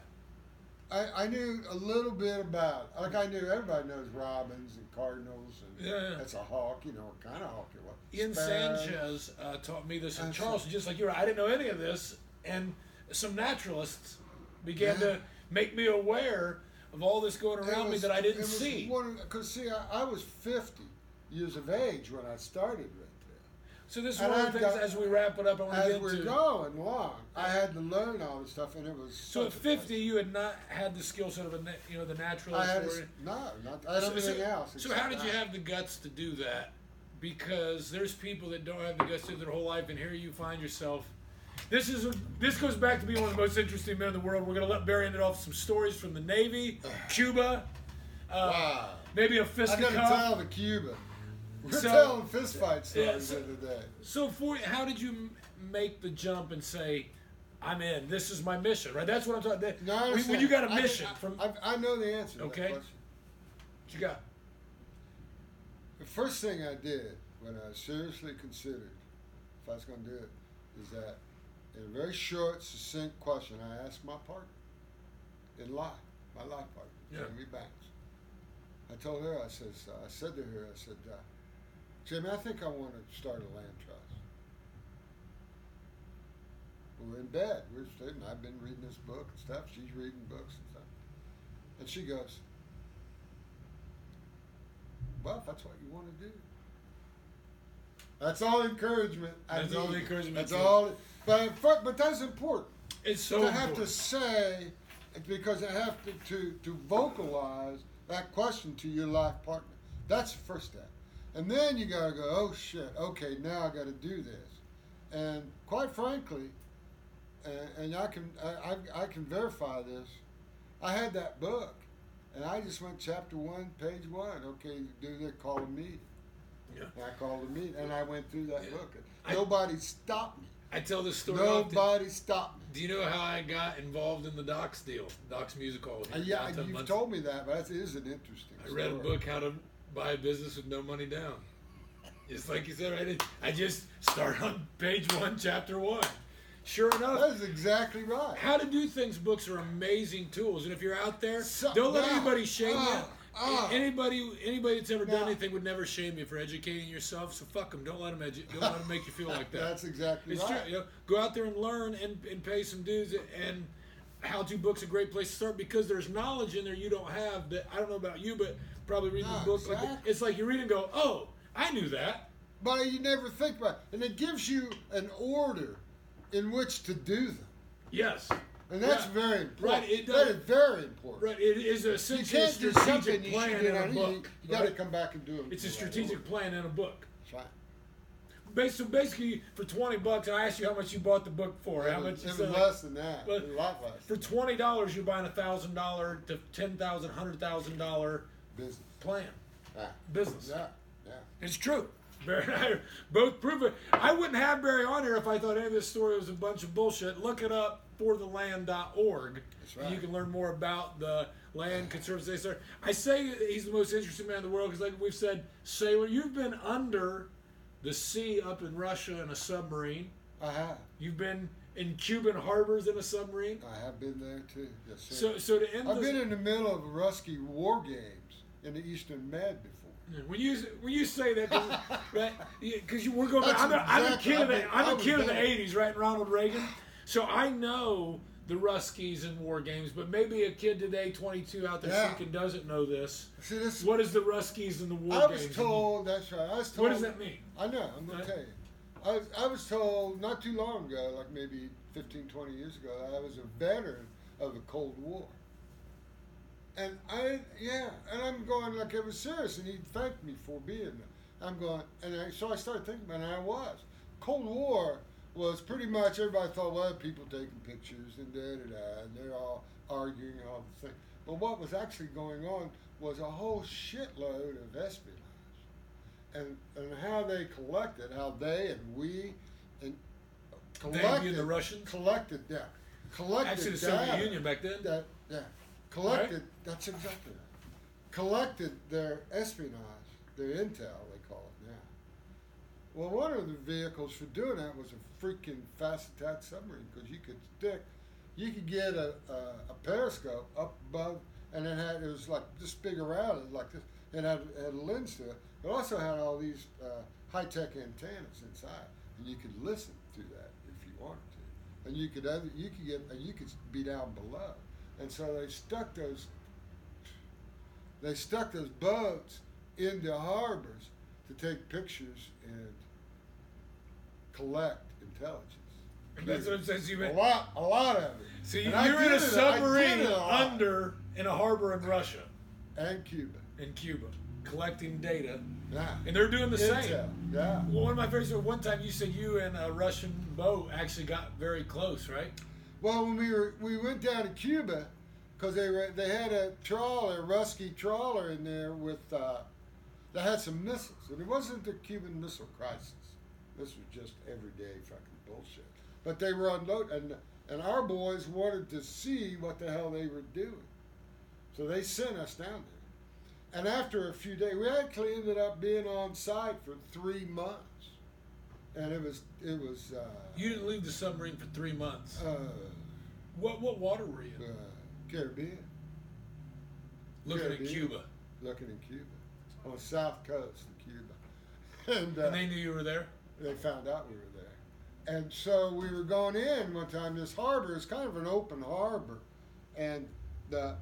I, I knew a little bit about like I knew everybody knows Robins and Cardinals and Yeah, yeah. that's a hawk, you know what kind of hawk it was. Ian. Sanchez uh, taught me this in That's Charleston, just like you were. I didn't know any of this, and some naturalists began Yeah. to make me aware of all this going around me that I didn't see. Because see, I, I was fifty years of age when I started. So this is And one of the things got- as we wrap it up. I want to As get we're into. going along, I had to learn all this stuff, and it was So at 50, you had not had the skill set of a you know the naturalist. I had a, no, not I had So- everything so, else. So how did you have the guts to do that? Because there's people that don't have the guts to do their whole life, and here you find yourself. This is this goes back to being one of the most interesting men in the world. We're gonna let Barry end it off with some stories from the Navy, Cuba, uh, Wow. maybe a I got to fisticuff. tell the Cuban. We're So- telling fist fight stories Yeah, so- the other day. So for how did you make the jump and say, "I'm in. This is my mission." Right. That's what I'm talking. That, No, I when, when you got a I- mission I, from I, I know the answer. To Okay. That question. what you got. The first thing I did when I seriously considered if I was going to do it is that in a very short, succinct question, I asked my partner in life, my life partner, Yeah. Jamie Banks. I told her, I says, I said to her, I said, uh, Jamie, I think I want to start a land trust. We're in bed. We're sitting. I've been reading this book and stuff. She's reading books and stuff. And she goes, Well, if that's what you want to do. That's all encouragement. That's all encouragement That's you- all. But, but that's important It's so to have to say because I have to, to to vocalize that question to your life partner. That's the first step, and then you gotta go. Oh shit! Okay, now I got to do this, and quite frankly, and, and I can I, I, I can verify this. I had that book, and I just went chapter one, page one. Okay, do they call a meeting? Yeah. And I called a meeting, and I went through that Yeah. book. And I- nobody stopped me. I tell this story often. Nobody stopped me. Do you know how I got involved in the Docs deal, Docs Music Hall? Uh, yeah, you've Muncie? told me that, but that is an interesting. I read a story. book how to buy a business with no money down. It's like you said, I. I just start on page one, chapter one. Sure enough, That is exactly right. how to do things books are amazing tools, and if you're out there, So- don't let anybody shame Ah, you. ah. Anybody, anybody that's ever done anything would never shame you for educating yourself. So fuck them. Don't let them edu- Don't let them make you feel like that. That's exactly It's right. true. You know, go out there and learn and, and pay some dues. And how to books a great place to start because there's knowledge in there you don't have that I don't know about you, but probably reading No, the ah, book like exactly. it's like you read and go, oh, I knew that. But you never think about it. And it gives you an order in which to do them. Yes. And that's Yeah. very important. Right, it does- is very important. Right. It is essentially a strategic plan in a you. book. You got to right? come back and do them. It's a the right strategic plan in a book. That's right. Bas- So basically, for twenty bucks, I asked you how much you bought the book for. It How was, much? it was less than that. But- a lot less. For twenty dollars, you're buying a thousand dollar to ten thousand, hundred thousand dollar Business. plan Yeah. business. Yeah. Yeah. It's true. Barry and I both prove it. I wouldn't have Barry on here if I thought any of this story was a bunch of bullshit. Look it up fortheland.org. That's right. You can learn more about the land conservancy. Sir, I say he's the most interesting man in the world because, like we've said, sailor, you've been under the sea up in Russia in a submarine. I have. You've been in Cuban harbors in a submarine. I have been there too. Yes, sir. So, so to end I've this, been in the middle of a Rusky war games in the Eastern Med before. When you when you say that, cause, right? We're going. That's I'm a, I'm a exactly- kid of the I'm I a was kid of the '80s, right? Ronald Reagan. So I know the Ruskies and war games, but maybe a kid today, 22 out there Yeah. thinking doesn't know this. See, this What is the Ruskies and the war I was games? told. That's right. I was told. What does that mean? I know. I'm going Right. to tell you. I was, I was told not too long ago, like maybe 15, 20 years ago, that I was a veteran of the Cold War. And I, yeah, and I'm going like it was serious, and he thanked me for being there. I'm going, and I, so I started thinking about it, and I was. Cold War was pretty much everybody thought, well, people taking pictures and da da da, and they're all arguing and all the thing. But what was actually going on was a whole shitload of espionage and and how they collected, how they and we and collected the Russians? collected yeah, collected Actually, the data Soviet Union back then. that yeah, collected. That's exactly right. Collected their espionage, their intel, they call it now. Well, one of the vehicles for doing that was a freaking fast attack submarine because you could stick you could get a, a, a periscope up above, and it had it was like this big around it, like this. It had, had a lens to it. It also had all these uh, high tech antennas inside, and you could listen to that if you wanted to, and you could other, you could get and you could be down below, and so they stuck those they stuck those boats into harbors to take pictures and collect intelligence. That's what I'm saying. So You a lot, a lot of it. See, and you're in a it- submarine it under in a harbor in Russia, and Cuba. in Cuba, collecting data, Yeah. and they're doing the same. Yeah. Well, one of my favorites. One time you said you and a Russian boat actually got very close, right? Well, when we were we went down to Cuba, because they were they had a trawler, a rusky trawler in there with uh, that had some missiles, and it wasn't the Cuban Missile Crisis. This was just everyday fucking bullshit. But they were unloaded, and and our boys wanted to see what the hell they were doing, so they sent us down there. And after a few days, we actually ended up being on site for three months, and it was it was. Uh, You didn't leave the submarine for three months. uh, What what water were you in? uh, Caribbean, Looking at Caribbean. Cuba, looking in Cuba, on the south coast of Cuba, and, uh, and they knew you were there. they found out we were there. And so we were going in one time. This harbor is kind of an open harbor, and the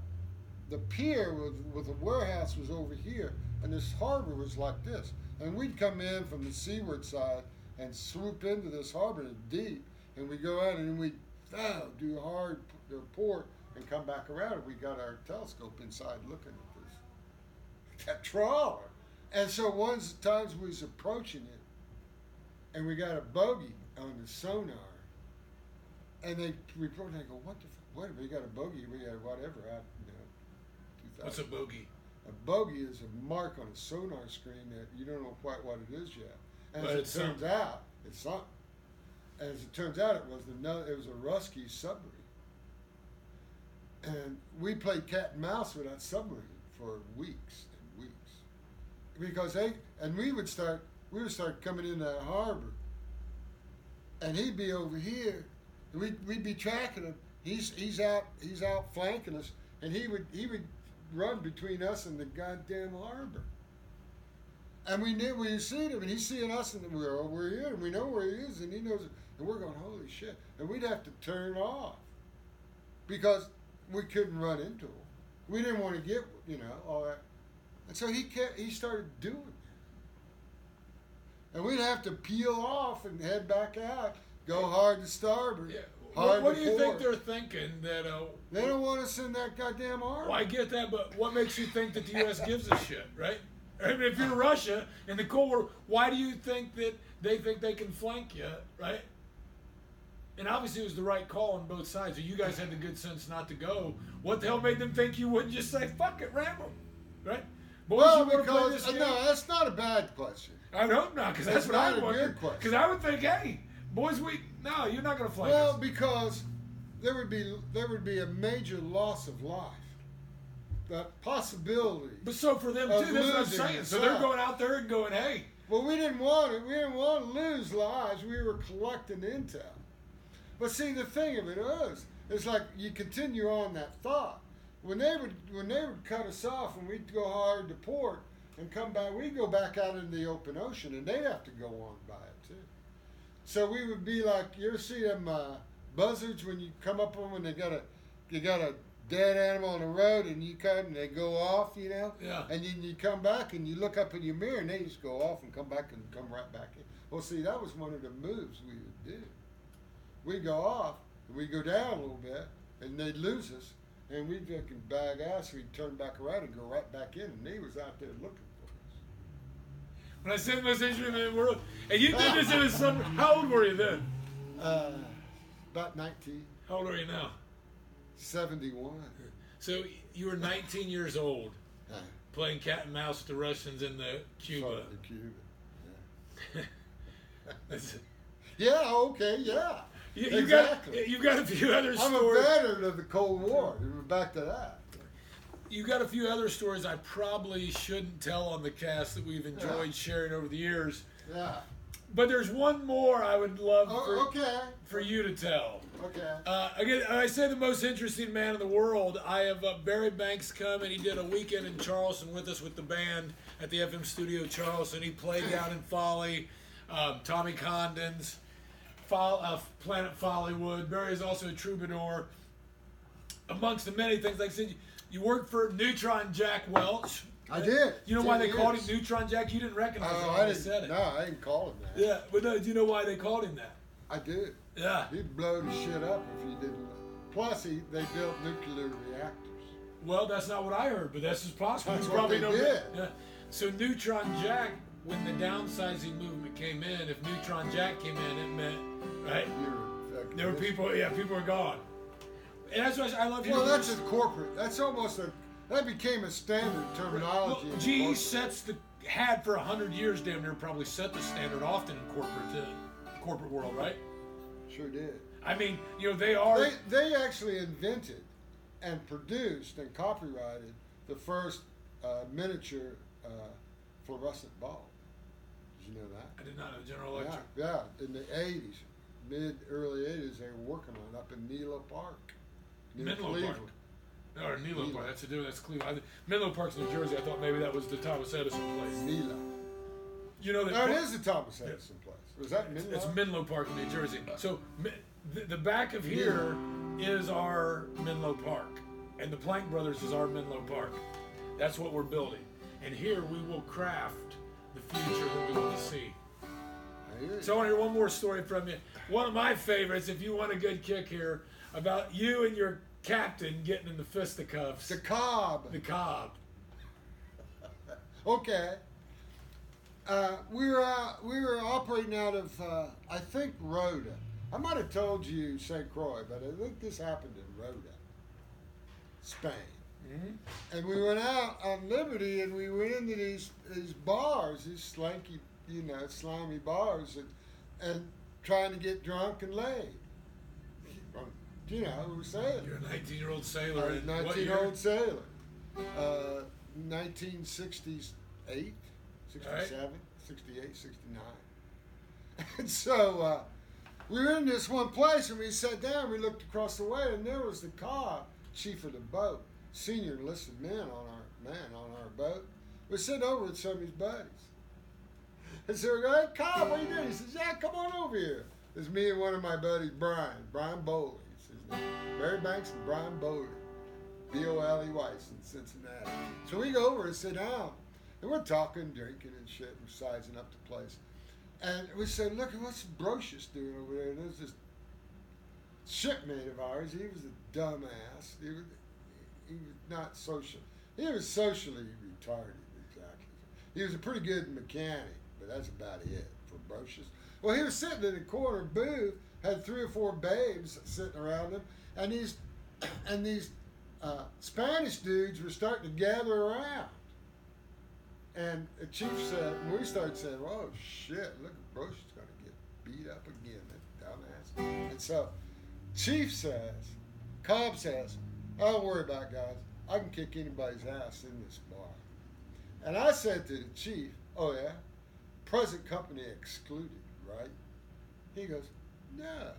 the pier with with the warehouse was over here, and this harbor was like this. And we'd come in from the seaward side and swoop into this harbor deep, and we go out and we oh, do hard p- port and come back around, and we got our telescope inside looking at this that trawler. And so one the times we was approaching it, and we got a bogey on the sonar, and they report. And I go, "What the? F- what? We got a bogey? We got whatever out, you know, 2000. What's a bogey? A bogey is a mark on a sonar screen that you don't know quite what it is yet. And But as it turns something. out, it's. And as it turns out, it was another. It was a Rusky submarine. And we played cat and mouse with that submarine for weeks and weeks, because they and we would start. We would start coming in that harbor, and he'd be over here, and we'd, we'd be tracking him. He's he's out he's out flanking us, and he would he would run between us and the goddamn harbor. And we knew we seen him, and he's seeing us, and we're we're here, and we know where he is, and he knows, it, and we're going, holy shit! And we'd have to turn off because we couldn't run into him. We didn't want to get you know all that, and so he kept he started doing that, and we'd have to peel off and head back out, go hard to starboard. Yeah. Hard What, what do you think they're thinking that? Uh, They don't want us in that goddamn harbor. well, I get that, but what makes you think that the U.S. gives a shit, right? I mean, if you're Russia in the Cold War, why do you think that they think they can flank you, right? And obviously, it was the right call on both sides. So you guys had the good sense not to go. What the hell made them think you wouldn't just say "fuck it, ram 'em," right? Boys, Well, because uh, no, that's not a bad question. I hope not, because that's That's what not I a would. Because I would think, hey, boys, we no, you're not going to flank Well, us. because there would be there would be a major loss of life. The possibility. But so for them too, that's what I'm saying. So they're going out there and going, hey, Well, we didn't want it. We didn't want to lose lives. We were collecting intel. But see, the thing of it is, it's like you continue on that thought. When they would when they would cut us off and we'd go hard to port and come back, we'd go back out into the open ocean and they'd have to go on by it too. So we would be like, you ever see them uh, buzzards when you come up on when they got a you got a dead animal on the road and you come and they go off, you know? Yeah. And then you come back and you look up in your mirror and they just go off and come back and come right back in. Well, see, that was one of the moves we would do. We'd go off and we'd go down a little bit and they'd lose us and we'd fucking bag ass. We'd turn back around and go right back in and they was out there looking for us. when I said the most interesting man in the world, and you did this in the summer. How old were you then? Uh, about 19. How old are you now? So you were 19 years old, playing cat and mouse with the Russians in the Cuba. sorry, Cuba. That's- Yeah, okay, yeah. you, you exactly. got you got a few other I'm a veteran of the Cold War. Back to that. You got a few other stories I probably shouldn't tell on the cast that we've enjoyed Yeah. sharing over the years. Yeah. But there's one more I would love for, Oh, okay. for you to tell. Okay. Uh, again, I say the most interesting man in the world. I have uh, Barry Banks come and he did a weekend in Charleston with us with the band at the FM studio Charleston. He played down in Folly, um, Tommy Condon's, uh, Planet Follywood. Barry is also a troubadour. Amongst the many things, like I said, you, you worked for Neutron Jack Welch. I did. You know why they Ten called him. Neutron Jack? You didn't recognize Oh, him I didn't. said it. No, I didn't call him that. Yeah, but no, do you know why they called him that? I did. Yeah. He'd blow the shit up if he didn't. Plus, he they built nuclear reactors. Well, that's not what I heard, but that's just possible. That's You what probably they did. Yeah. So Neutron Jack, when the downsizing movement came in, if Neutron Jack came in, it meant right. There were people, yeah, people were gone. And that's why I love you. Well, that's a corporate. That's almost a. That became a standard terminology. Well, GE sets the had for hundred years, damn near, probably set the standard often in corporate uh, corporate world, right? Sure did. I mean, you know, they are. They they actually invented and produced and copyrighted the first uh, miniature uh, fluorescent bulb. Did you know that? I did not know General Electric. yeah. yeah. In the '80s, mid early '80s, they were working on it up in Nilo Park. Menlo Park. Cleveland. No, or Nilo Nilo. Park. That's a do. That's Cleveland. I, Menlo Park's New Jersey. I thought maybe that was the Thomas Edison place. Nilo. You know that. No, it is the Thomas Edison place. Was that Menlo? it's Menlo Park in New Jersey. Uh. So the, the back of here is our Menlo Park, and the Plank Brothers is our Menlo Park. That's what we're building, and here we will craft the future that we want to see. I hear you. So I want to hear one more story from you. One of my favorites, if you want a good kick here, about you and your captain getting in the fisticuffs. the Cobb. The Cobb. Okay. Uh, we were uh, we were operating out of uh, I think Rota. I might have told you St. Croix, but I think this happened in Rota, Spain. And we went out on Liberty, and we went into these these bars, these slanky, you know, slimy bars, and and trying to get drunk and laid. You know, we were saying. You're a 19 year old sailor. a 19 year? old sailor. Uh, 1968, 67, 68, 69. And so uh, we were in this one place and we sat down, we looked across the way, and there was the Cobb, chief of the boat, senior enlisted man on our man on our boat. We're sitting over with some of his buddies. And so we go, hey, Cobb, what are you doing? He says, yeah, come on over here. It's me and one of my buddies, Brian, Brian Bowley. Barry Banks and Brian Bowley. B-O-L-E Weiss in Cincinnati. So we go over and sit down. And we're talking, drinking and shit. We're sizing up the place. And we said, look at what's Brocious doing over there. There's this shipmate of ours. He was a dumbass. He was, he was not social. He was socially retarded, exactly. He was a pretty good mechanic, but that's about it for Brocious. Well, he was sitting in a corner booth, had three or four babes sitting around him, and these and these uh, Spanish dudes were starting to gather around. And the chief said, and we started saying, "Oh shit! Look, Brocious going to get beat up again, that dumbass." And so, chief says, Cobb says, "I don't worry about guys. I can kick anybody's ass in this bar." And I said to the chief, "Oh yeah, present company excluded, right?" He goes, "No."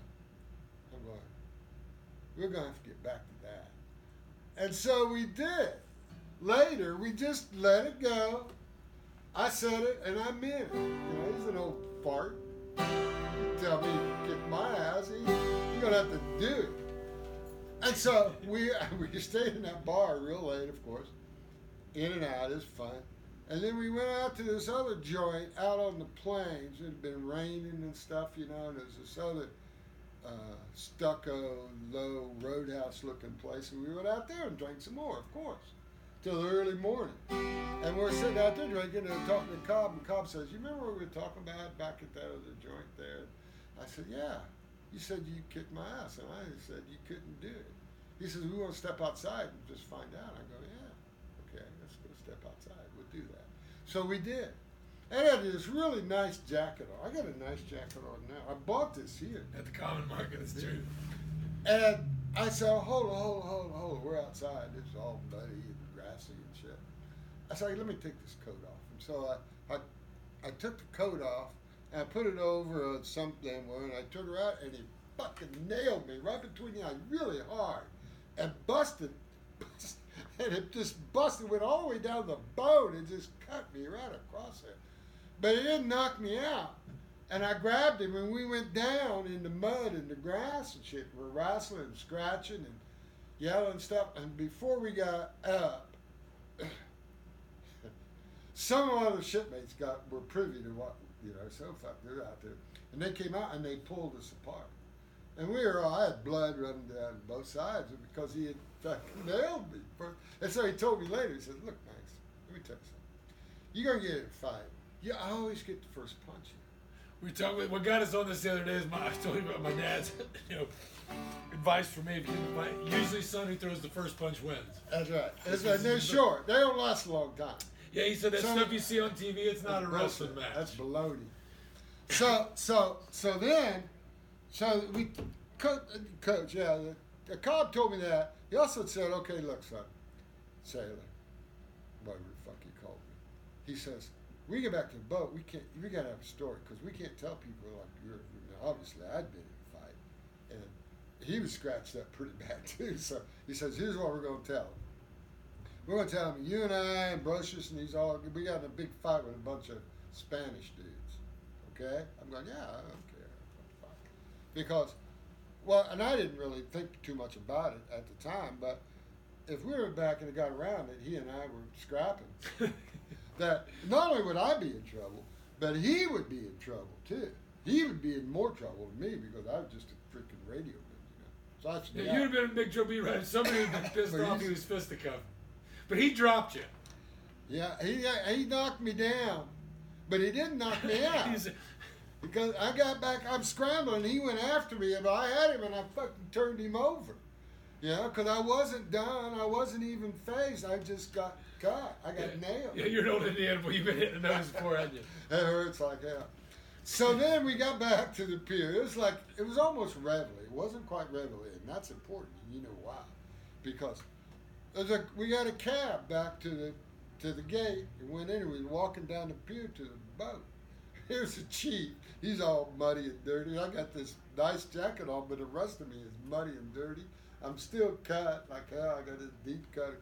I'm going. We're going to have to get back to that. And so we did. Later, we just let it go. I said it and I meant it. You know, he's an old fart. You tell me kick my ass, he, you're going to have to do it. And so we, we stayed in that bar real late, of course. In and out is fun. And then we went out to this other joint out on the plains. It had been raining and stuff, you know, and there's this other uh, stucco, low roadhouse looking place. And we went out there and drank some more, of course, till the early morning. And we're sitting out there drinking and talking to Cobb. And Cobb says, You remember what we were talking about back at that other joint there? I said, Yeah. You said you kicked my ass. And I said, You couldn't do it. He says, We want to step outside and just find out. I go, Yeah. Okay, let's go step outside. We'll do that. So we did. And I had this really nice jacket on. I got a nice jacket on now. I bought this here. At the common market, it's true. And I said, hold on, hold on, hold on, hold on. We're outside. It's all muddy and grassy and shit. I said, let me take this coat off. And so I, I, I took the coat off and I put it over on something, and I turned around, and he fucking nailed me right between the eyes, really hard, and busted, busted, and it just busted, went all the way down the bone, and just cut me right across there. But it didn't knock me out. And I grabbed him, and we went down in the mud and the grass and shit. We're wrestling and scratching and yelling stuff. And before we got up, some of our shipmates got were privy to what you know. So fuck, they're out there, and they came out and they pulled us apart. And we were all, I had blood running down both sides because he had fucking nailed me. And so he told me later, he said, Look, Max, let me tell you something. You're going to get in a fight. You always get the first punch. in. We talked. What got us on this the other day is my. I was telling you about my dad's. You know, advice for me: if you get in a fight, usually son who throws the first punch wins. That's right. That's right. They're short. They don't last a long time. Yeah, he said that Son- stuff you see on TV. It's not a wrestling match. That's baloney. So, so, so then, so we, co- uh, coach, yeah, the, the Cobb told me that. He also said, okay, look, son, sailor, whatever the fuck he called me. He says, we get back to the boat, we can't, we gotta have a story, because we can't tell people like you're, obviously I'd been in a fight. And he was scratched up pretty bad too. So he says, here's what we're gonna tell. We're gonna tell him you and I and Brocious and these all we got in a big fight with a bunch of Spanish dudes. Okay? I'm going, yeah, I don't care. Because well, and I didn't really think too much about it at the time, but if we were back and it got around that he and I were scrapping, that not only would I be in trouble, but he would be in trouble too. He would be in more trouble than me because I was just a freaking radio man, you know. So that's Yeah, you'd have been in Big Joe B. Right. Somebody would have been pissed off. He was fisticuffing. But he dropped you. Yeah, he he knocked me down, but he didn't knock me out He's- because I got back. I'm scrambling. He went after me, but I had him, and I fucking turned him over. Yeah, because I wasn't done. I wasn't even phased. I just got cut. I got nailed. Yeah, you're an old Indian, but you've been hitting the nose before, haven't you? It hurts like hell. So then we got back to the pier. It was like it was almost reveille. It wasn't quite reveille, and that's important. And you know why? Because uh, there's a, we got a cab back to the to the gate and went in. and We were walking down the pier to the boat. Here's the chief. He's all muddy and dirty. I got this nice jacket on, but the rest of me is muddy and dirty. I'm still cut like hell. I got a deep cut.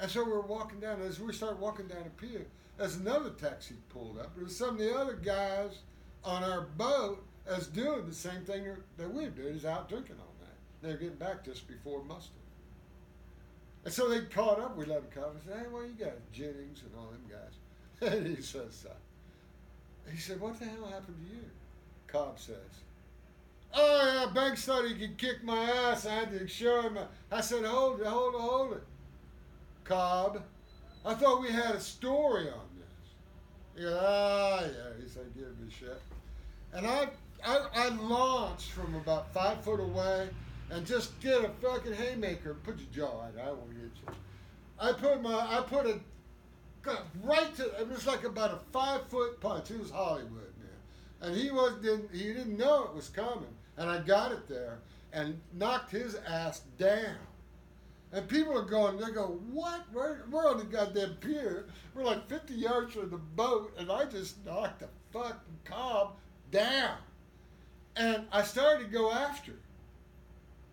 And so we're walking down. As we start walking down the pier, as another taxi pulled up. There was some of the other guys on our boat as doing the same thing that we're doing, is out drinking all night. They're getting back just before muster. And so they caught up. We let them come and said, "Hey, what you got Jennings and all them guys?" And he says, uh, "He said, what the hell happened to you?" Cobb says, "Oh yeah, Banks thought he could kick my ass. I had to show him." I said, "Hold it, hold it, hold it, Cobb. I thought we had a story on this." He goes, "Ah, yeah." He said, "Give me shit." And I, I, I launched from about five foot away and just did a fucking haymaker. Put your jaw in. I won't hit you. I put my, I put a, got right to. It was like about a five foot punch. He was Hollywood man, and he was didn't he didn't know it was coming, and I got it there and knocked his ass down. And people are going, they go, what? We're, we're on the goddamn pier. We're like 50 yards from the boat, and I just knocked the fucking cob down. And I started to go after him.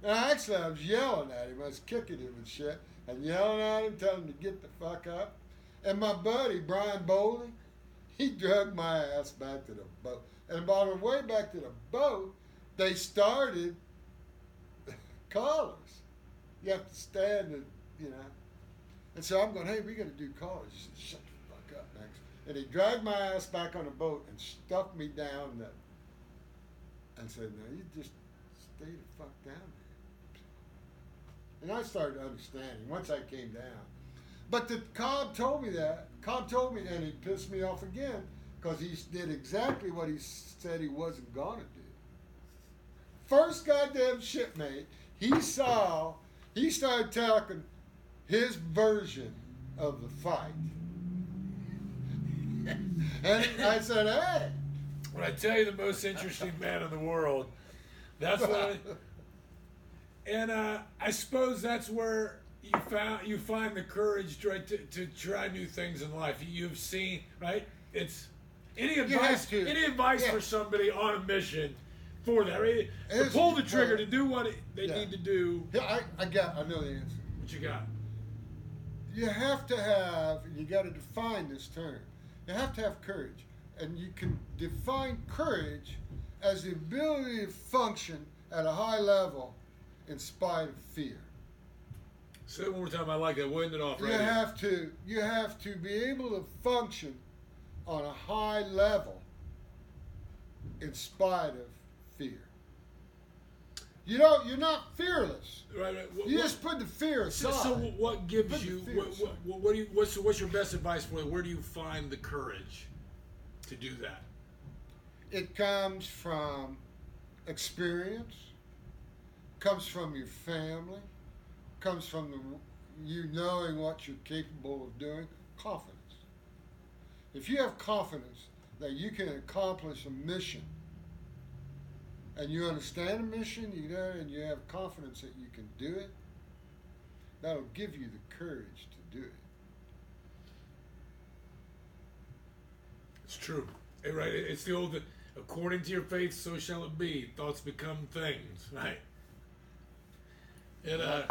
And I actually, I was yelling at him. I was kicking him and shit, and yelling at him, telling him to get the fuck up. And my buddy, Brian Bowley, he dragged my ass back to the boat. And on the way back to the boat, they started collars. You have to stand and, you know. And so I'm going, hey, we got to do collars. He said, shut the fuck up, Max. And he dragged my ass back on the boat and stuffed me down the, and said, no, you just stay the fuck down there. And I started understanding once I came down. But the Cobb told me that. Cobb told me, and he pissed me off again because he did exactly what he said he wasn't going to do. First goddamn shipmate, he saw, he started talking his version of the fight. and I said, hey. When I tell you the most interesting man in the world, that's what. I, and uh, I suppose that's where you found you find the courage to, to to try new things in life. You've seen right. It's Any advice? to. Any advice Yeah. for somebody on a mission for that? Right? To pull the trigger to do what they yeah. need to do. Yeah, I, I got. I know the answer. What you got? You have to have. You got to define this term. You have to have courage, and you can define courage as the ability to function at a high level in spite of fear. Say it one more time. I like that. We'll end it off You right here. have to you have to be able to function on a high level in spite of fear. You don't you're not fearless. Right, right. What, You just put the fear aside. so what gives Put you? What, what, what, what do you? What's what's your best advice for you? Where do you find the courage to do that? it comes from experience, comes from your family, comes from the, you knowing what you're capable of doing, confidence. If you have confidence that you can accomplish a mission, and you understand a mission, you know, and you have confidence that you can do it, that'll give you the courage to do it. It's true. Right. It's the old. According to your faith, so shall it be. Thoughts become things. Right. And uh,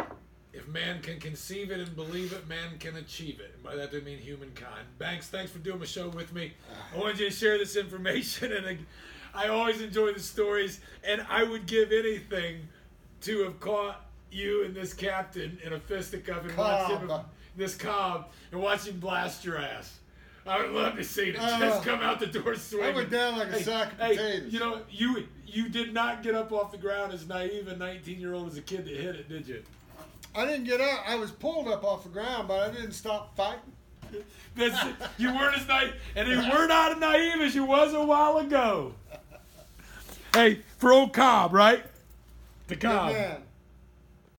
if man can conceive it and believe it, man can achieve it. And by that, I mean humankind. Banks, thanks for doing my show with me. I wanted you to share this information, and I, I always enjoy the stories. And I would give anything to have caught you and this captain in a fisticuff and watched him this Cobb and watch him blast your ass. I would love to see it. Uh, Just come out the door swinging. I went down like a Hey, sack of hey, potatoes. You know, you you did not get up off the ground as naive a 19 year old as a kid that hit it, did you? I didn't get out. I was pulled up off the ground, but I didn't stop fighting. That's, you weren't as naive, and you were not as naive as you was a while ago. Hey, for old Cobb, right? The Cobb. man.